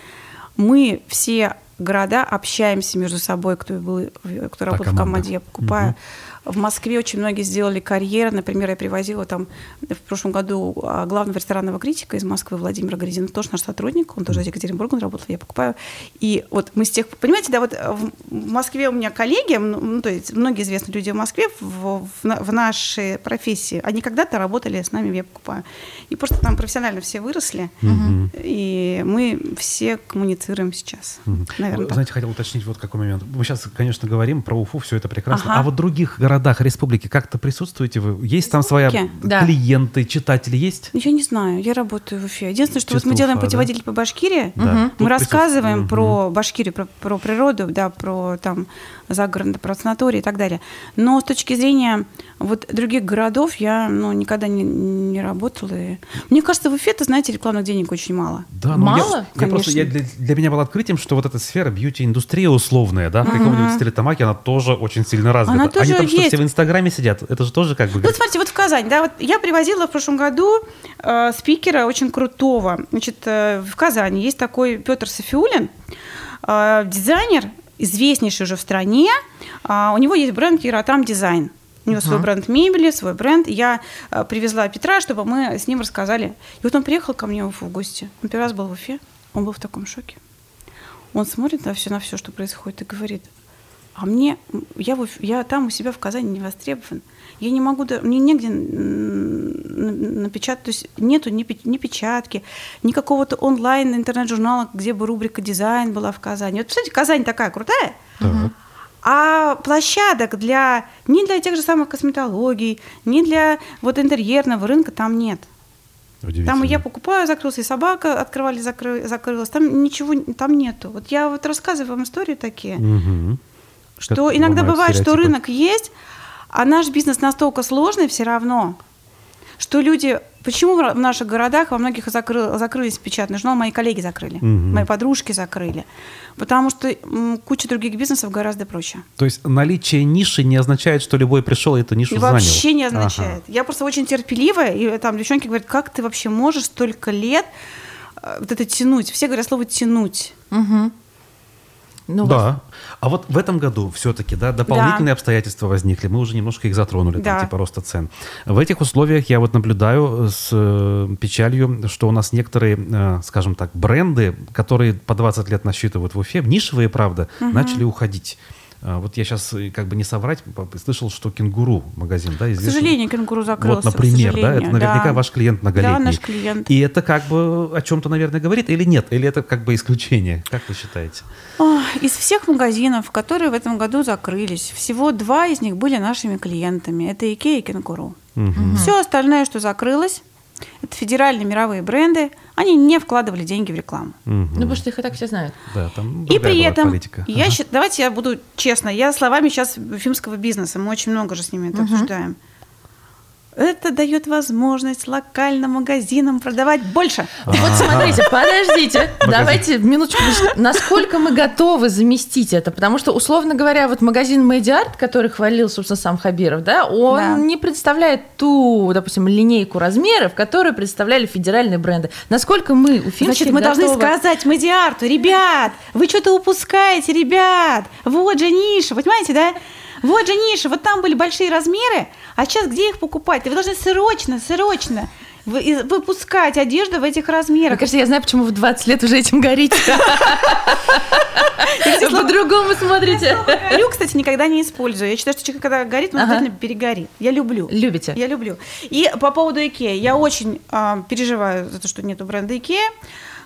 мы все города общаемся между собой, кто был, кто работал в команде «Я покупаю». Угу в Москве очень многие сделали карьеры. Например, я привозила там в прошлом году а, главного ресторанного критика из Москвы Владимира Горизина, тоже наш сотрудник, он тоже из Екатеринбурга, он работал, я покупаю. И вот мы с тех... Понимаете, да, вот в Москве у меня коллеги, ну, то есть многие известные люди в Москве в, в, в нашей профессии, они когда-то работали с нами, я покупаю. И просто там профессионально все выросли, угу. и мы все коммуницируем сейчас. Угу. Наверное, Знаете, хотел уточнить вот какой момент. Мы сейчас, конечно, говорим про Уфу, все это прекрасно. Ага. А вот других городах городах республики как-то присутствуете вы? Есть там своя да. клиенты, читатели есть? Я не знаю, я работаю в Уфе. Единственное, что вот мы делаем Уфа, путеводитель да? по Башкирии, да. мы рассказываем угу. про Башкирию, про, про природу, да, про там загородный, про санатории и так далее. Но с точки зрения вот других городов я ну, никогда не, не работала. И... Мне кажется, в Уфе, ты знаете, рекламных денег очень мало. Да, ну, мало? Я, я просто, я, для, для меня было открытием, что вот эта сфера бьюти-индустрия условная, да, в каком-нибудь Стерлитамаке, она тоже очень сильно развита. Она тоже Они там есть. что, все в Инстаграме сидят? Это же тоже как бы... Ну, смотрите, вот в Казань, да, вот я привозила в прошлом году э, спикера очень крутого. Значит, э, в Казани есть такой Петр Софиулин, э, дизайнер, известнейший уже в стране. Э, у него есть бренд Еротам Дизайн. У него uh-huh. свой бренд мебели, свой бренд. Я э, привезла Петра, чтобы мы с ним рассказали. И вот он приехал ко мне в гости. Он первый раз был в Уфе. Он был в таком шоке. Он смотрит на все, на все, что происходит, и говорит, а мне, я, я там у себя в Казани не востребован. Я не могу, мне негде напечатать, то есть нету ни, ни печатки, ни какого-то онлайн интернет-журнала, где бы рубрика «Дизайн» была в Казани. Вот, представляете, Казань такая крутая, а площадок для, ни для тех же самых косметологий, ни для вот интерьерного рынка там нет. Там я покупаю, закрылся, и собака открывали, закры, закрылась. Там ничего, там нету. Вот я вот рассказываю вам истории такие. Угу. Что как иногда бывает, стереотипы. что рынок есть, а наш бизнес настолько сложный все равно, что люди... Почему в наших городах во многих закры, закрылись печатные журналы, мои коллеги закрыли, угу. мои подружки закрыли. Потому что куча других бизнесов гораздо проще. То есть наличие ниши не означает, что любой пришел и эту нишу и занял? Вообще не означает. Ага. Я просто очень терпеливая, и там девчонки говорят, как ты вообще можешь столько лет э, вот это тянуть? Все говорят слово «тянуть». Угу. Ну, да. А вот в этом году все-таки да, дополнительные да. обстоятельства возникли. Мы уже немножко их затронули, да. там, типа роста цен. В этих условиях я вот наблюдаю с э, печалью, что у нас некоторые, э, скажем так, бренды, которые по 20 лет насчитывают в Уфе, нишевые, правда, угу. начали уходить. А, вот я сейчас, э, как бы не соврать, слышал, что кенгуру магазин, да, известный. К сожалению, кенгуру закрылся. Вот, например, да, это наверняка да. ваш клиент многолетний. Да, наш клиент. И это как бы о чем-то, наверное, говорит или нет? Или это как бы исключение? Как вы считаете? Из всех магазинов, которые в этом году закрылись, всего два из них были нашими клиентами. Это Икея и Кенгуру. Угу. Все остальное, что закрылось, это федеральные мировые бренды, они не вкладывали деньги в рекламу. Угу. Ну, потому что их и так все знают. Да, там и при этом, политика. Я ага. счит, давайте я буду честно, я словами сейчас фимского бизнеса, мы очень много же с ними это угу. обсуждаем. Это дает возможность локальным магазинам продавать больше. Вот смотрите, подождите, давайте минуточку. Насколько мы готовы заместить это? Потому что, условно говоря, вот магазин Медиарт, который хвалил, собственно, сам Хабиров, да, он да. не представляет ту, допустим, линейку размеров, которую представляли федеральные бренды. Насколько мы, у Значит, мы готовы... должны сказать Медиарту, ребят, вы что-то упускаете, ребят, вот же ниша, понимаете, да? Вот же ниша, вот там были большие размеры, а сейчас где их покупать? Вы должны срочно, срочно выпускать одежду в этих размерах. Мне кажется, я знаю, почему вы 20 лет уже этим горите. По-другому смотрите. Горю, кстати, никогда не использую. Я считаю, что человек, когда горит, он обязательно перегорит. Я люблю. Любите? Я люблю. И по поводу Икеи. Я очень а, переживаю за то, что нету бренда Икея.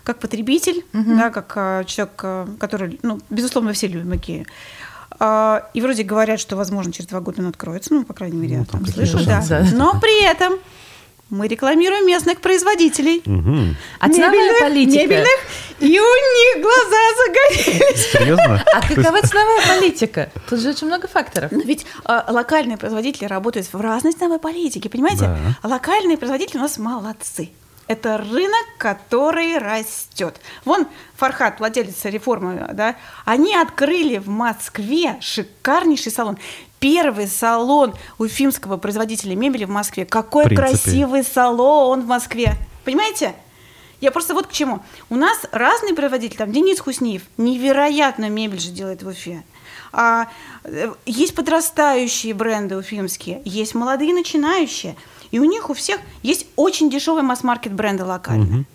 как потребитель, да, как а, человек, а, который, ну, безусловно, все любим Икею. А, и вроде говорят, что, возможно, через два года он откроется, ну, по крайней мере, Ну, я там слышу, да. Но при этом мы рекламируем местных производителей. Мгм. А ценовая мебельных, политика? мебельных, и у них глаза загорелись. Серьезно? А какова ценовая политика? Тут же очень много факторов. Но ведь а, локальные производители работают в разной ценовой политике, понимаете? Да. А локальные производители у нас молодцы. Это рынок, который растет. Вон Фархат, владелец реформы, да, они открыли в Москве шикарнейший салон. Первый салон уфимского производителя мебели в Москве. Какой В принципе. красивый салон в Москве. Понимаете? Я просто вот к чему. У нас разные производители, там Денис Хусниев, невероятную мебель же делает в Уфе. А, э, есть подрастающие бренды уфимские, есть молодые начинающие. И у них у всех есть очень дешевые масс-маркет бренды локальные.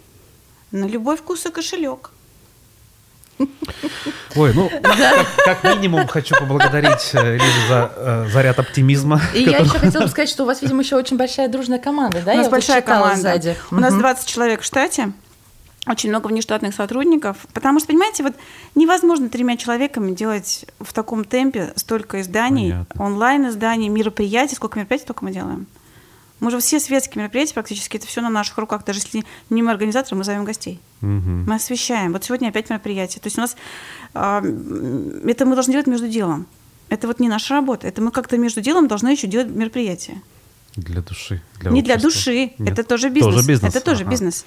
На любой вкус и кошелек. Ой, ну, как, как минимум хочу поблагодарить э, Лизу за э, заряд оптимизма. И я еще хотела бы сказать, что у вас, видимо, еще очень большая дружная команда, да? у нас большая команда. сзади. У нас Мгм. 20 человек в штате. Очень много внештатных сотрудников. Потому что, понимаете, вот невозможно тремя человеками делать в таком темпе столько изданий, Понятно. онлайн-изданий, мероприятий. Сколько мероприятий только мы делаем? Мы же все светские мероприятия практически, это все на наших руках. Даже если не мы организаторы, мы зовем гостей. Мгм. Мы освещаем. Вот сегодня опять мероприятие. То есть у нас м, это мы должны делать между делом. Это вот не наша работа. Это мы как-то между делом должны еще делать мероприятие. Для души. не для общества. души. Нет. Это тоже бизнес. Тоже бизнес. Это тоже Ага. бизнес.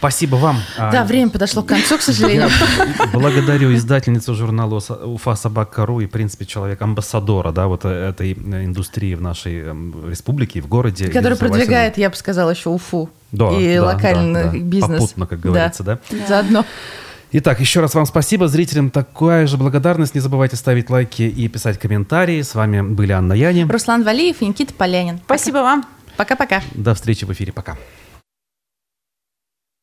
Спасибо вам. А, Да, время подошло к концу, к сожалению. Я благодарю издательницу журнала «Уса- Уфа Собака.ру и, в принципе, человек-амбассадора, да, вот этой индустрии в нашей эм, республике, в городе. Который продвигает, я бы сказала, еще Уфу. Да, И да, локальный да, да. бизнес. Попутно, как говорится, да? Заодно. Итак, еще раз вам спасибо. Зрителям такая же благодарность. Не забывайте ставить лайки и писать комментарии. С вами были Анна Яни. Руслан Валиев и Никита Полянин. Спасибо вам. Пока-пока. До встречи в эфире. Пока.